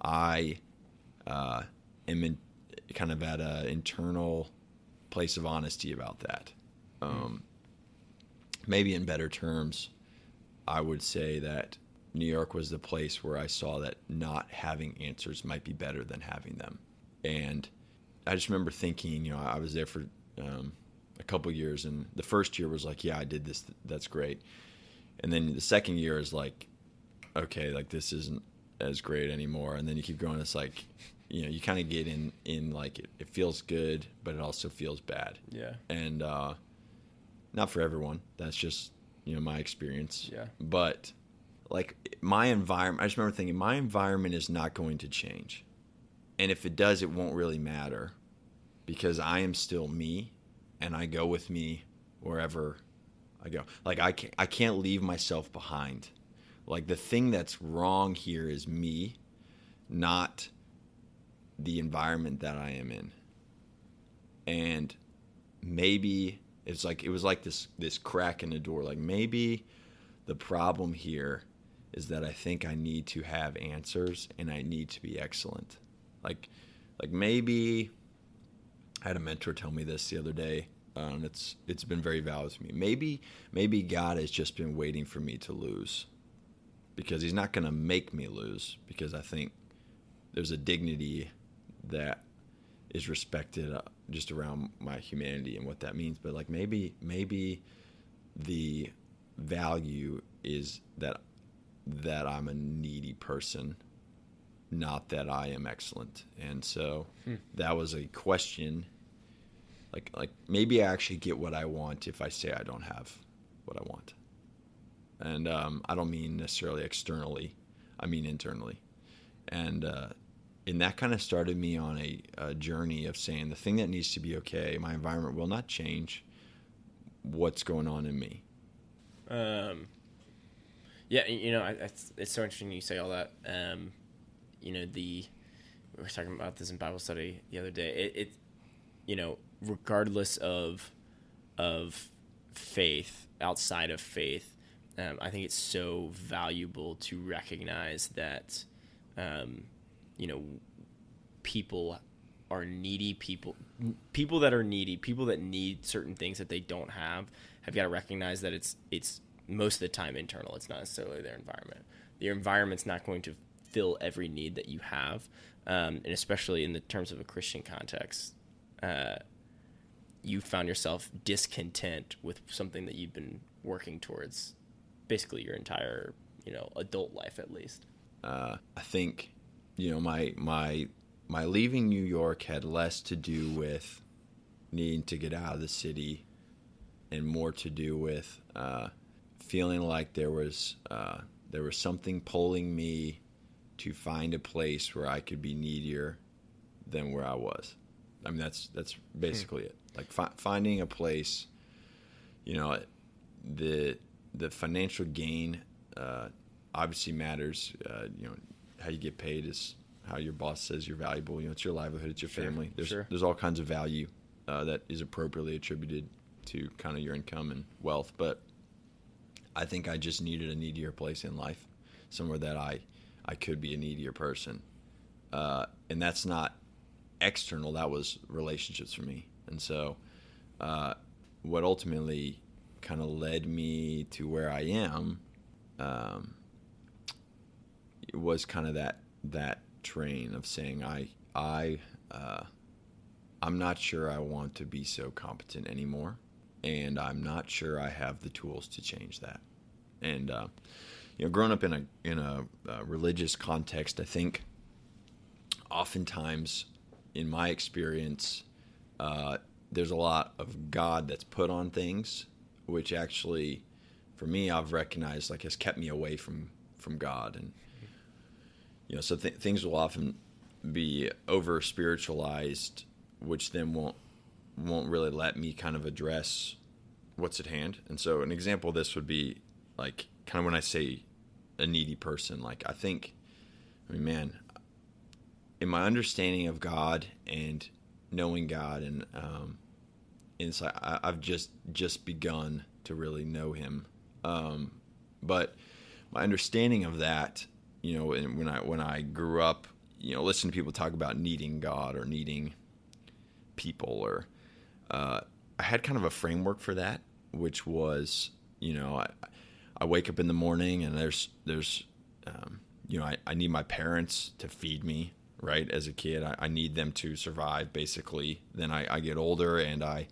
I uh, am in, kind of at an internal place of honesty about that. Um, maybe in better terms, I would say that New York was the place where I saw that not having answers might be better than having them. And I just remember thinking, you know, I was there for um, a couple years, and the first year was like, yeah, I did this, that's great. And then the second year is like, okay, like this isn't as great anymore. And then you keep growing. It's like, you know, you kind of get in in like it, it feels good, but it also feels bad. Yeah. And uh, not for everyone. That's just you know my experience. Yeah. But like my environment, I just remember thinking my environment is not going to change, and if it does, it won't really matter, because I am still me, and I go with me wherever I go. Like I can't, I can't leave myself behind. Like the thing that's wrong here is me, not the environment that I am in. And maybe it's like it was like this this crack in the door. Like maybe the problem here is that I think I need to have answers and I need to be excellent. Like like maybe I had a mentor tell me this the other day. And it's it's been very valuable to me. Maybe maybe God has just been waiting for me to lose, because He's not going to make me lose. Because I think there's a dignity that is respected uh, just around my humanity and what that means. But like maybe maybe the value is that that I'm a needy person, not that I am excellent. And so Hmm. that was a question. Like like maybe I actually get what I want if I say I don't have what I want. And um, I don't mean necessarily externally, I mean internally. And uh, and that kind of started me on a, a journey of saying the thing that needs to be okay, my environment will not change what's going on in me. Um, yeah, you know, it's, it's so interesting you say all that. Um, you know, the we were talking about this in Bible study the other day. It, it you know, regardless of of faith, outside of faith, um, I think it's so valuable to recognize that, um, you know, people are needy people people that are needy people that need certain things that they don't have have got to recognize that it's it's most of the time internal it's not necessarily their environment. Your environment's not going to fill every need that you have um, and especially in the terms of a christian context uh, you found yourself discontent with something that you've been working towards basically your entire you know adult life at least. Uh, I think, you know, my my my leaving New York had less to do with needing to get out of the city, and more to do with uh, feeling like there was uh, there was something pulling me to find a place where I could be needier than where I was. I mean, that's that's basically it. Like fi- finding a place, you know, the the financial gain uh, obviously matters. Uh, you know, how you get paid is how your boss says you're valuable. You know, it's your livelihood, it's your Sure, family. There's sure. there's all kinds of value uh, that is appropriately attributed to kind of your income and wealth. But I think I just needed a needier place in life, somewhere that I I could be a needier person, uh, and that's not external. That was relationships for me, and so uh, what ultimately kind of led me to where I am um, was kind of that that train of saying I I uh, I'm not sure I want to be so competent anymore, and I'm not sure I have the tools to change that. And uh, you know, growing up in a in a uh, religious context, I think oftentimes, in my experience, uh, there's a lot of God that's put on things, which actually, for me, I've recognized like has kept me away from from God, and you know, so th- things will often be over spiritualized, which then won't won't really let me kind of address what's at hand. And so, an example of this would be like kind of when I say a needy person, like I think, I mean, man, in my understanding of God and knowing God, and um, it's like I, I've just just begun to really know Him, um, but my understanding of that, you know, and when I when I grew up, you know, listening to people talk about needing God or needing people, or uh, I had kind of a framework for that, which was, you know, I, I wake up in the morning and there's there's, um, you know, I, I need my parents to feed me, right? As a kid, I, I need them to survive, basically. Then I, I get older and I,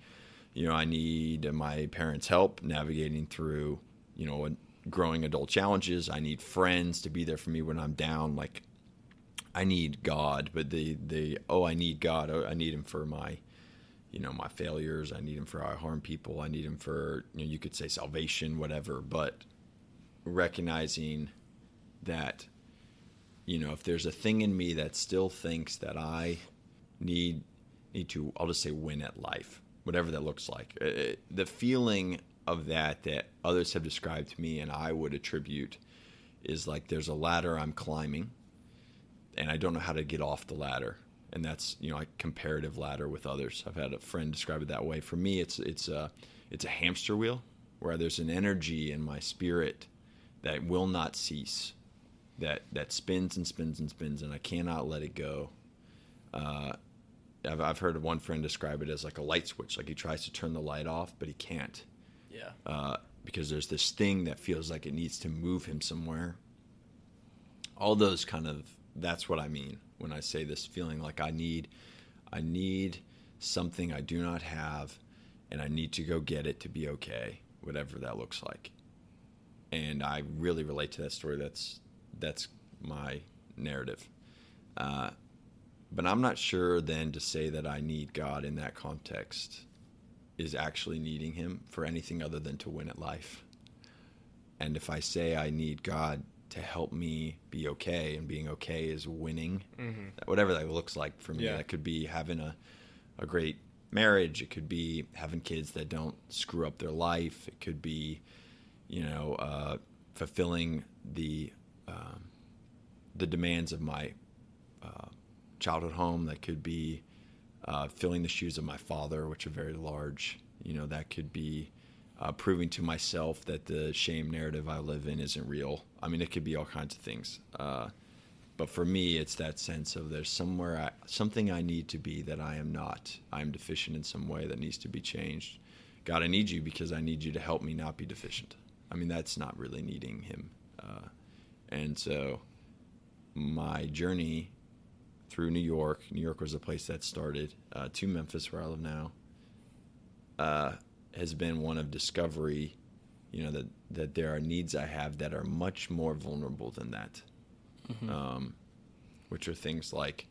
you know, I need my parents' help navigating through, you know, growing adult challenges. I need friends to be there for me when I'm down. Like I need God, but the the oh I need God. Oh, I need Him for my you know my failures. I need Him for how I harm people. I need Him for you know you could say salvation, whatever. But recognizing that you know if there's a thing in me that still thinks that I need need to I'll just say win at life, whatever that looks like. Uh, the feeling of that that others have described to me and I would attribute is like there's a ladder I'm climbing and I don't know how to get off the ladder. And that's you know like comparative ladder with others. I've had a friend describe it that way. For me, it's it's a it's a hamster wheel where there's an energy in my spirit that will not cease, that that spins and spins and spins, and I cannot let it go. Uh, I've, I've heard one friend describe it as like a light switch. Like he tries to turn the light off, but he can't. Yeah. Uh, because there's this thing that feels like it needs to move him somewhere. All those kind of that's what I mean when I say this feeling like I need I need something I do not have and I need to go get it to be okay, whatever that looks like. And I really relate to that story. That's that's my narrative. Uh, but I'm not sure then to say that I need God in that context is actually needing Him for anything other than to win at life. And if I say I need God to help me be okay, and being okay is winning, Mm-hmm. whatever that looks like for me, Yeah. that could be having a, a great marriage, it could be having kids that don't screw up their life, it could be, you know, uh, fulfilling the um, the demands of my uh, childhood home. That could be uh, filling the shoes of my father, which are very large. You know, that could be uh, proving to myself that the shame narrative I live in isn't real. I mean, it could be all kinds of things. Uh, but for me, it's that sense of there's somewhere, I, something I need to be that I am not. I'm deficient in some way that needs to be changed. God, I need you because I need you to help me not be deficient. I mean, that's not really needing Him. Uh, and so my journey through New York, New York was the place that started, uh, to Memphis, where I live now, uh, has been one of discovery. You know that that there are needs I have that are much more vulnerable than that, um, which are things like,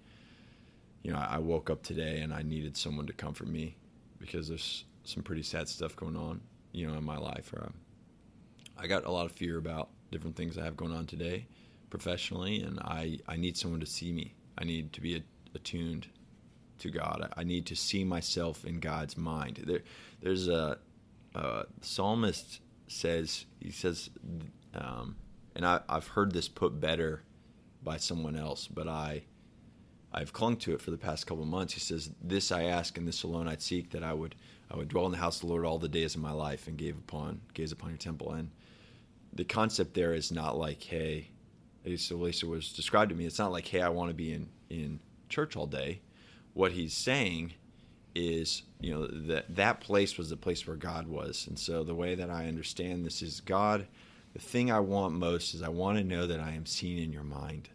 you know, I woke up today and I needed someone to comfort me because there's some pretty sad stuff going on, you know, in my life. Or, um, I got a lot of fear about different things I have going on today, professionally, and I I need someone to see me. I need to be attuned to God. I need to see myself in God's mind. There, there's a, a psalmist says he says, um, and I, I've heard this put better by someone else, but I I've clung to it for the past couple of months. He says, "This I ask, and this alone I'd seek, that I would I would dwell in the house of the Lord all the days of my life, and gaze upon gaze upon your temple." And the concept there is not like, "Hey," at least it was described to me. It's not like, "Hey, I want to be in in church all day." What he's saying is, you know, that that place was the place where God was, and so the way that I understand this is God. The thing I want most is I want to know that I am seen in your mind.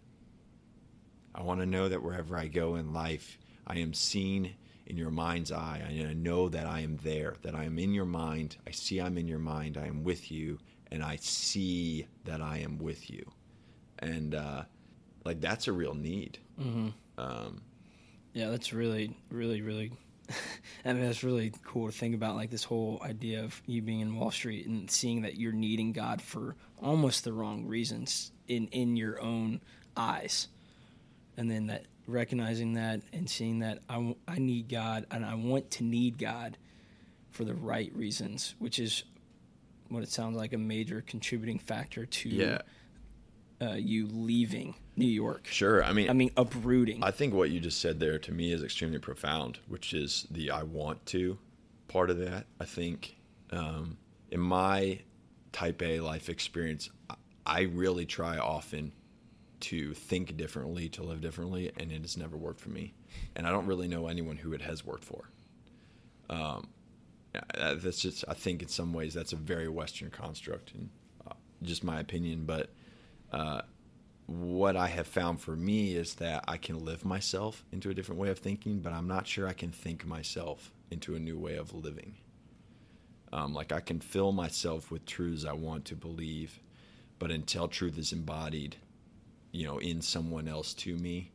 I want to know that wherever I go in life, I am seen in your mind's eye. I know that I am there, that I am in your mind. I see I'm in your mind. I am with you, and I see that I am with you. And uh, like that's a real need. Mm-hmm. Um, Yeah, that's really, really, really. I mean, that's really cool to think about, like this whole idea of you being in Wall Street and seeing that you're needing God for almost the wrong reasons in in your own eyes, and then that recognizing that and seeing that I, I need God and I want to need God for the right reasons, which is what it sounds like a major contributing factor to yeah, uh, you leaving New York. sure. I mean, I mean, uprooting. I think what you just said there to me is extremely profound, which is the I want to part of that. I think um, in my type A life experience, I- really try often to think differently, to live differently, and it has never worked for me. And I don't really know anyone who it has worked for. Um, that's just, I think in some ways that's a very Western construct, and uh, just my opinion. But what I have found for me is that I can live myself into a different way of thinking, but I'm not sure I can think myself into a new way of living. Um, like I can fill myself with truths I want to believe, but until truth is embodied, you know, in someone else to me,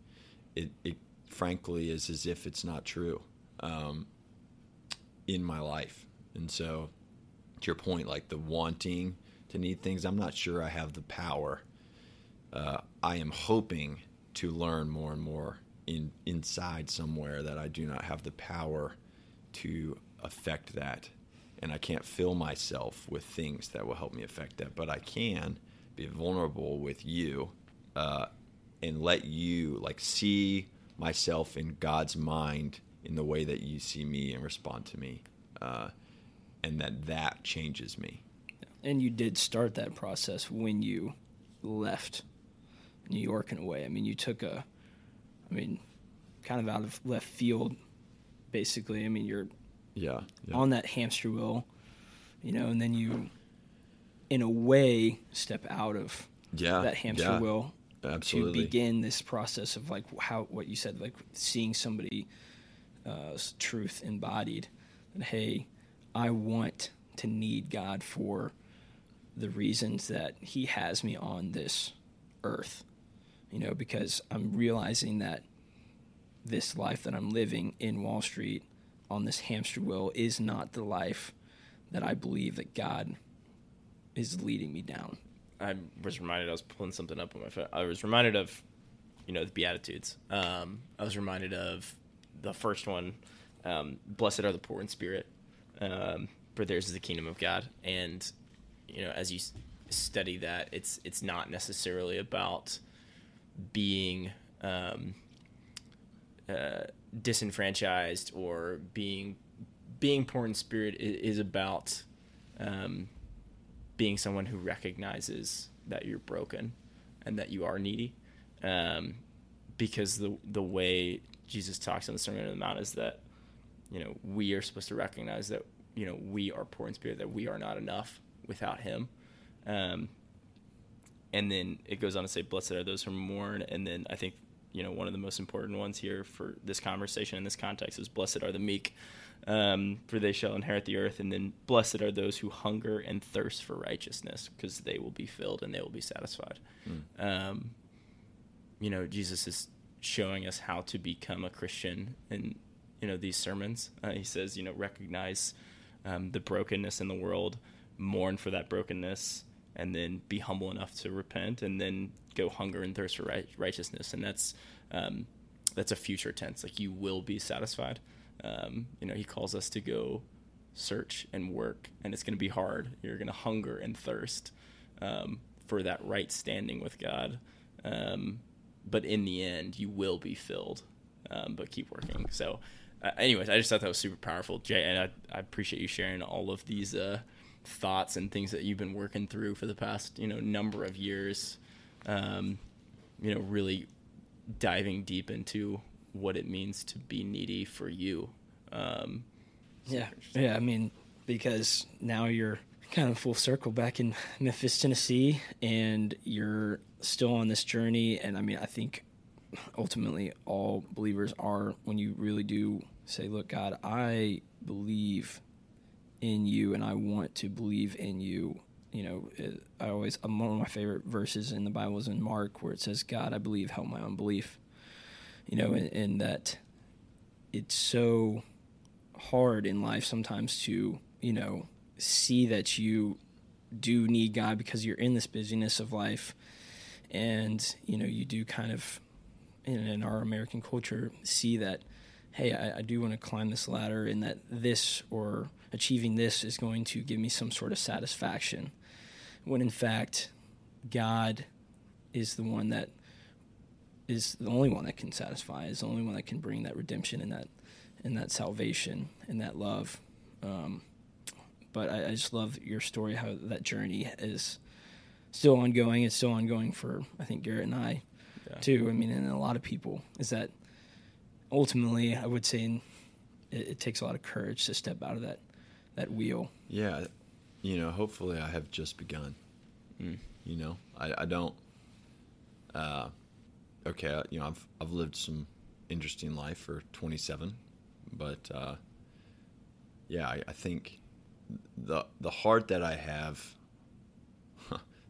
it, it frankly is as if it's not true um, in my life. And so, to your point, like the wanting to need things, I'm not sure I have the power. Uh, I am hoping to learn more and more in inside somewhere that I do not have the power to affect that, and I can't fill myself with things that will help me affect that. But I can be vulnerable with you, uh, and let you like see myself in God's mind in the way that you see me and respond to me, uh, and that that changes me. And you did start that process when you left New York in a way. I mean, you took a, I mean, kind of out of left field, basically. I mean, you're Yeah. yeah. on that hamster wheel, you know, and then you, in a way, step out of yeah, that hamster yeah, wheel Absolutely. to begin this process of like how what you said, like seeing somebody uh, truth embodied. And hey, I want to need God for the reasons that He has me on this earth. You know, because I'm realizing that this life that I'm living in Wall Street on this hamster wheel is not the life that I believe that God is leading me down. I was reminded I was pulling something up on my phone. I was reminded of, you know, the Beatitudes. Um, I was reminded of the first one, um, "Blessed are the poor in spirit, um, for theirs is the kingdom of God." And you know, as you study that, it's it's not necessarily about being um, uh, disenfranchised or being being poor in spirit is about um, being someone who recognizes that you're broken and that you are needy. Um, because the the way Jesus talks on the Sermon on the Mount is that you know we are supposed to recognize that you know we are poor in spirit, that we are not enough without Him. Um, and then it goes on to say, "Blessed are those who mourn." And then I think you know one of the most important ones here for this conversation in this context is, "Blessed are the meek." um, for they shall inherit the earth. And then blessed are those who hunger and thirst for righteousness, because they will be filled and they will be satisfied. Um, you know, Jesus is showing us how to become a Christian in you know these sermons. Uh, he says, you know, recognize um, the brokenness in the world, mourn for that brokenness, and then be humble enough to repent, and then go hunger and thirst for right- righteousness. And that's um, that's a future tense. Like you will be satisfied. Um, you know, he calls us to go search and work, and it's going to be hard. You're going to hunger and thirst um, for that right standing with God. Um, but in the end, you will be filled. Um, but keep working. So, uh, anyways, I just thought that was super powerful, Jay, and I, I appreciate you sharing all of these uh, thoughts and things that you've been working through for the past you know number of years. Um, you know, really diving deep into what it means to be needy for you. Um, Yeah, yeah. I mean, because now you're kind of full circle back in Memphis, Tennessee, and you're still on this journey. And I mean, I think ultimately all believers are when you really do say, "Look, God, I believe in you, and I want to believe in you." You know, it, I always um, one of my favorite verses in the Bible is in Mark, where it says, "God, I believe, help my unbelief." You know, and, and that it's so hard in life sometimes to you know see that you do need God because you're in this busyness of life, and you know you do kind of in, in our American culture see that hey I, I do want to climb this ladder and that this or achieving this is going to give me some sort of satisfaction when in fact God is the one that is the only one that can satisfy is the only one that can bring that redemption and that and that salvation and that love. Um, but I, I just love your story, how that journey is still ongoing. It's still ongoing for I think Garrett and I Yeah. too. I mean, and a lot of people is that ultimately I would say it, it takes a lot of courage to step out of that that wheel. Yeah, you know, hopefully I have just begun. Mm. You know, I, I don't. Uh, okay, you know, I've I've lived some interesting life for 27, but uh, yeah, I, I think the the heart that I have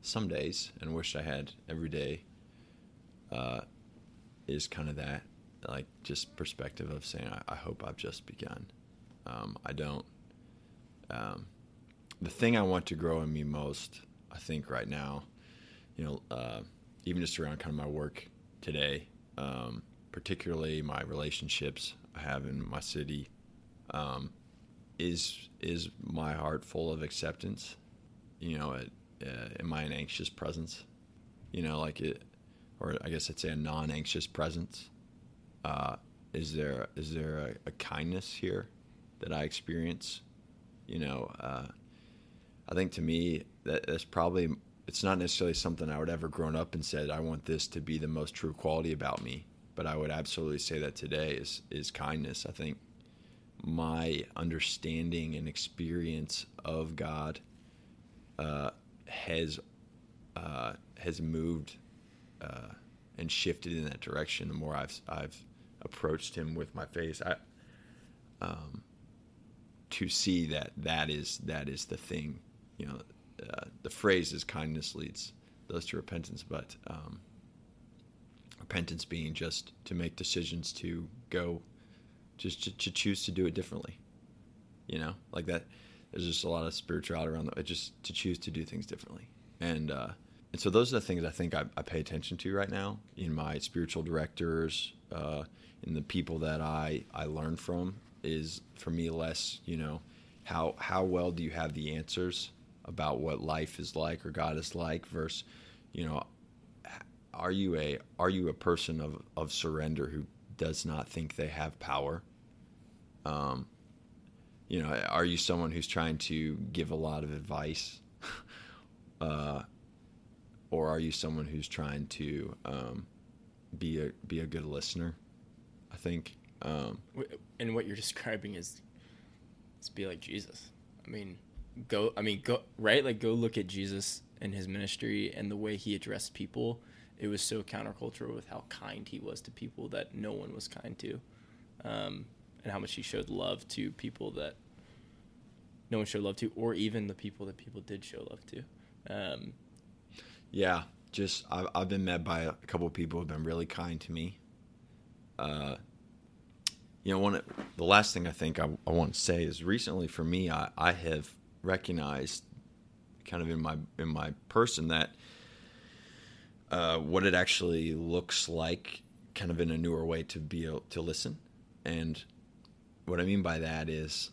some days and wish I had every day uh, is kind of that like just perspective of saying I, I hope I've just begun. Um, I don't. Um, the thing I want to grow in me most, I think, right now, you know, uh, even just around kind of my work today, um, particularly my relationships I have in my city, um, is is my heart full of acceptance. You know, it, uh, am I an anxious presence? You know, like it, or I guess I'd say a non-anxious presence. Uh, is there is there a, a, kindness here that I experience? You know, uh, I think to me that that's probably it's not necessarily something I would ever grown up and said I want this to be the most true quality about me. But I would absolutely say that today is is kindness. I think my understanding and experience of God uh, has uh, has moved uh, and shifted in that direction. The more I've I've approached Him with my face, I um, to see that that is that is the thing. You know, uh, the phrase is kindness leads those to repentance, but um, repentance being just to make decisions to go just to, to, choose to do it differently. You know, like that. There's just a lot of spirituality around that. Just to choose to do things differently, and uh, and so those are the things I think I, I, pay attention to right now in my spiritual directors, uh, in the people that I I learn from. Is for me less, you know, how how well do you have the answers about what life is like or God is like versus, you know, are you a are you a person of, of surrender who does not think they have power um, you know, are you someone who's trying to give a lot of advice, uh, or are you someone who's trying to um, be a be a good listener? I think. Um, and what you're describing is, is be like Jesus. I mean, go. I mean, go right. Like go look at Jesus and his ministry and the way he addressed people. It was so countercultural with how kind he was to people that no one was kind to. Um, and how much he showed love to people that no one showed love to, or even the people that people did show love to. Um, yeah, just I've, I've been met by a couple of people who've been really kind to me. Uh, you know, one the last thing I think I, I want to say is recently for me, I, I have recognized kind of in my in my person that uh, what it actually looks like, kind of in a newer way to be able to listen, and what I mean by that is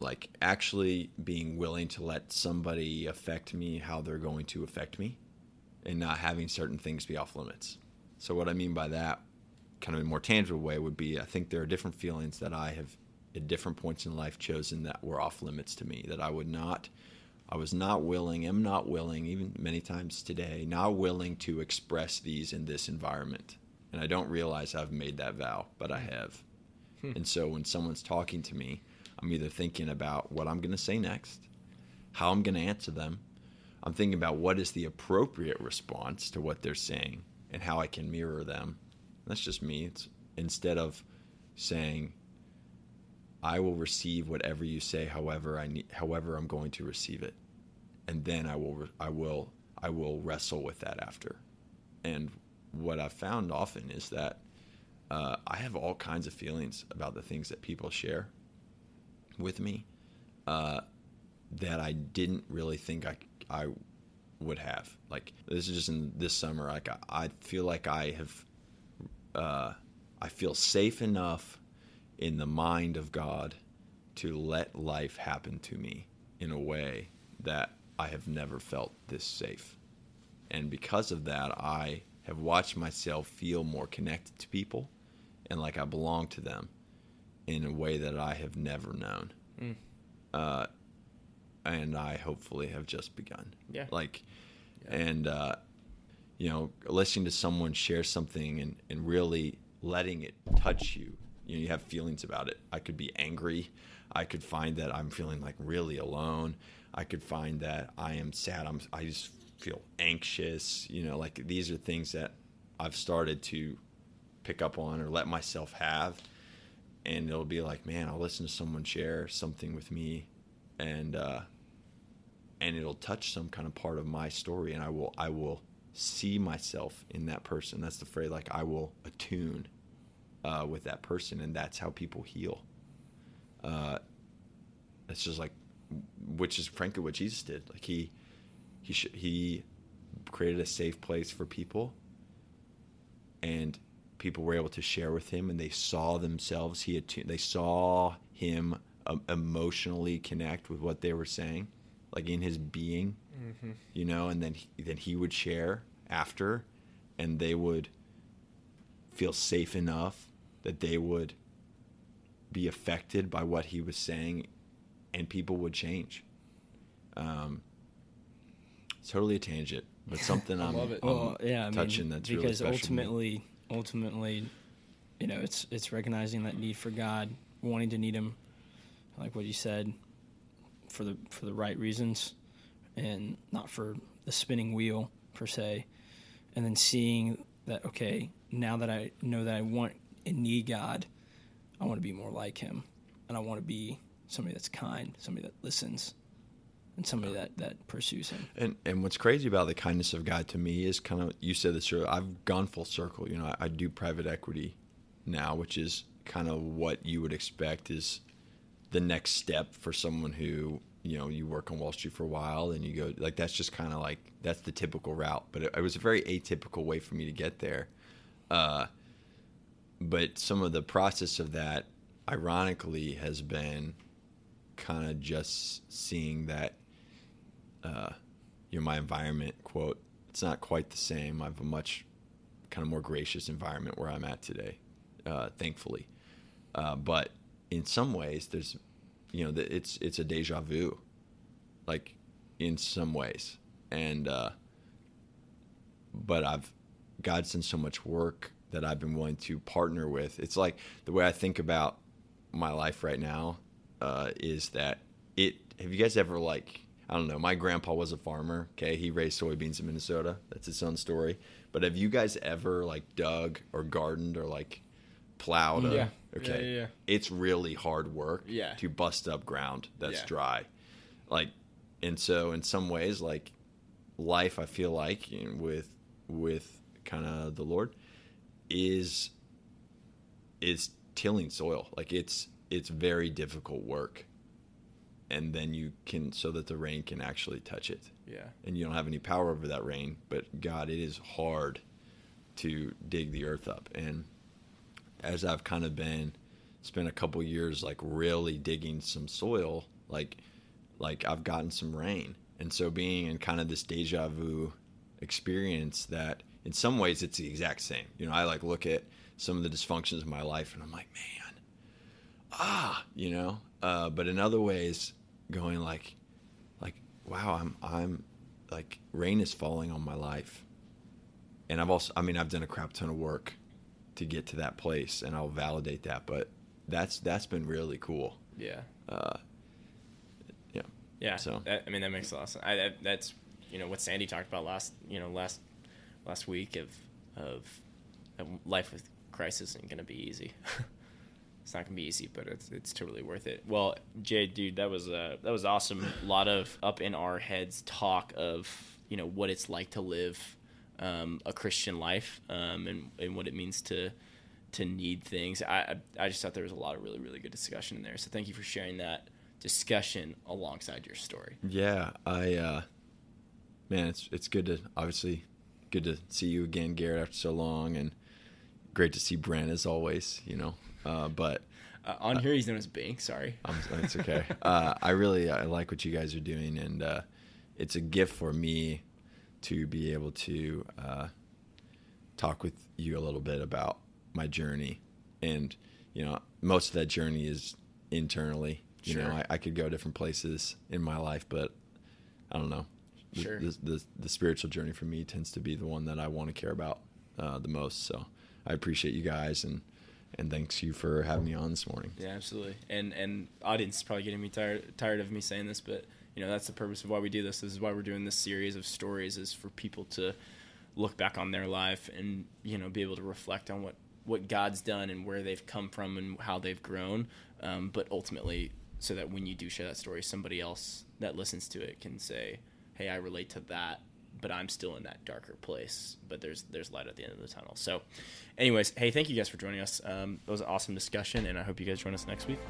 like actually being willing to let somebody affect me how they're going to affect me and not having certain things be off limits. So what I mean by that kind of a more tangible way would be I think there are different feelings that I have at different points in life chosen that were off limits to me that I would not I was not willing, am not willing, even many times today, not willing to express these in this environment. And I don't realize I've made that vow, but I have. Hmm. And so when someone's talking to me, I'm either thinking about what I'm going to say next, how I'm going to answer them. I'm thinking about what is the appropriate response to what they're saying and how I can mirror them. That's just me. It's instead of saying I will receive whatever you say however I need however I'm going to receive it. And then I will I will I will wrestle with that after. And what I've found often is that uh, I have all kinds of feelings about the things that people share with me uh, that I didn't really think I, I would have. Like this is just in this summer. Like I, I feel like I have, uh, I feel safe enough in the mind of God to let life happen to me in a way that I have never felt this safe. And because of that, I have watched myself feel more connected to people and like I belong to them in a way that I have never known. Mm. Uh, and I hopefully have just begun. Yeah. Like, yeah. and, uh, you know, listening to someone share something and, and really letting it touch you. You know, you have feelings about it. I could be angry. I could find that I'm feeling like really alone. I could find that I am sad. I'm, I just feel anxious. You know, like these are things that I've started to pick up on or let myself have. And it'll be like, man, I'll listen to someone share something with me and uh, and it'll touch some kind of part of my story, and I will I will see myself in that person. That's the phrase. Like I will attune uh, with that person, and that's how people heal. Uh, it's just like, which is frankly what Jesus did. Like he he sh- he created a safe place for people, and people were able to share with him, and they saw themselves. He attuned, they saw him um, emotionally connect with what they were saying, like in his being, Mm-hmm. you know, and then he, then he would share after, and they would feel safe enough that they would be affected by what he was saying, and people would change. Um, it's totally a tangent, but something I'm. I'm well, yeah, I touching mean, that's because me. ultimately, ultimately, you know, it's it's recognizing that need for God, wanting to need Him, like what you said, for the for the right reasons, and not for the spinning wheel per se, and then seeing that okay, now that I know that I want and need God, I want to be more like Him, and I want to be somebody that's kind, somebody that listens, and somebody that that pursues Him. And and what's crazy about the kindness of God to me is kind of you said this earlier. I've gone full circle. You know, I, I do private equity now, which is kind of what you would expect is the next step for someone who you know you work on Wall Street for a while and you go like that's just kind of like that's the typical route. But it, it was a very atypical way for me to get there. Uh, but some of the process of that, ironically, has been kind of just seeing that uh, you know my environment quote it's not quite the same i have a much kind of more gracious environment where i'm at today uh, thankfully uh, but in some ways there's you know it's it's a deja vu like in some ways and uh, but i've god's done so much work that i've been willing to partner with it's like the way i think about my life right now uh, is that it have you guys ever like I don't know. My grandpa was a farmer. Okay, he raised soybeans in Minnesota. That's its own story. But have you guys ever like dug or gardened or like plowed? A, Yeah. Okay. Yeah, yeah, yeah. It's really hard work. Yeah. To bust up ground that's Yeah. dry, like, and so in some ways, like, life I feel like you know, with with kind of the Lord is is tilling soil. Like it's it's very difficult work. And then you can so that the rain can actually touch it. Yeah. And you don't have any power over that rain, but God, it is hard to dig the earth up. And as I've kind of been spent a couple years like really digging some soil, like like I've gotten some rain. And so being in kind of this deja vu experience that in some ways it's the exact same. You know, I like look at some of the dysfunctions of my life and I'm like, man, ah, you know. Uh, but in other ways, going like, like, wow, I'm I'm like rain is falling on my life, and I've also, I mean, I've done a crap ton of work to get to that place, and I'll validate that. But that's that's been really cool. Yeah. Uh, yeah. Yeah. So- that, I mean, that makes a lot of sense. I, that, that's you know what Sandy talked about last you know last last week of of, of life with Christ isn't going to be easy. it's not going to be easy, but it's it's totally worth it. Well, Jay, dude, that was uh, that was awesome. A lot of up in our heads talk of you know what it's like to live um, a Christian life um, and and what it means to to need things. I I just thought there was a lot of really really good discussion in there. So thank you for sharing that discussion alongside your story. Yeah, I uh man, it's it's good to obviously good to see you again, Garrett, after so long, and great to see Brent as always. You know, uh, but Uh, on here, he's known as Bink. Sorry. I'm, it's okay. uh, I really I like what you guys are doing, and uh, it's a gift for me to be able to uh, talk with you a little bit about my journey, and you know, most of that journey is internally. You know, I, I could go different places in my life, but I don't know. The, Sure. the, the, the spiritual journey for me tends to be the one that I want to care about uh, the most. So I appreciate you guys and and thanks you for having me on this morning. Yeah, absolutely. And and audience is probably getting me tired tired of me saying this, but you know that's the purpose of why we do this. This is why we're doing this series of stories is for people to look back on their life and you know be able to reflect on what what God's done and where they've come from and how they've grown. Um, but ultimately, so that when you do share that story, somebody else that listens to it can say, "Hey, I relate to that." But I'm still in that darker place. But there's there's light at the end of the tunnel. So, anyways, hey, thank you guys for joining us. Um, it was an awesome discussion, and I hope you guys join us next week.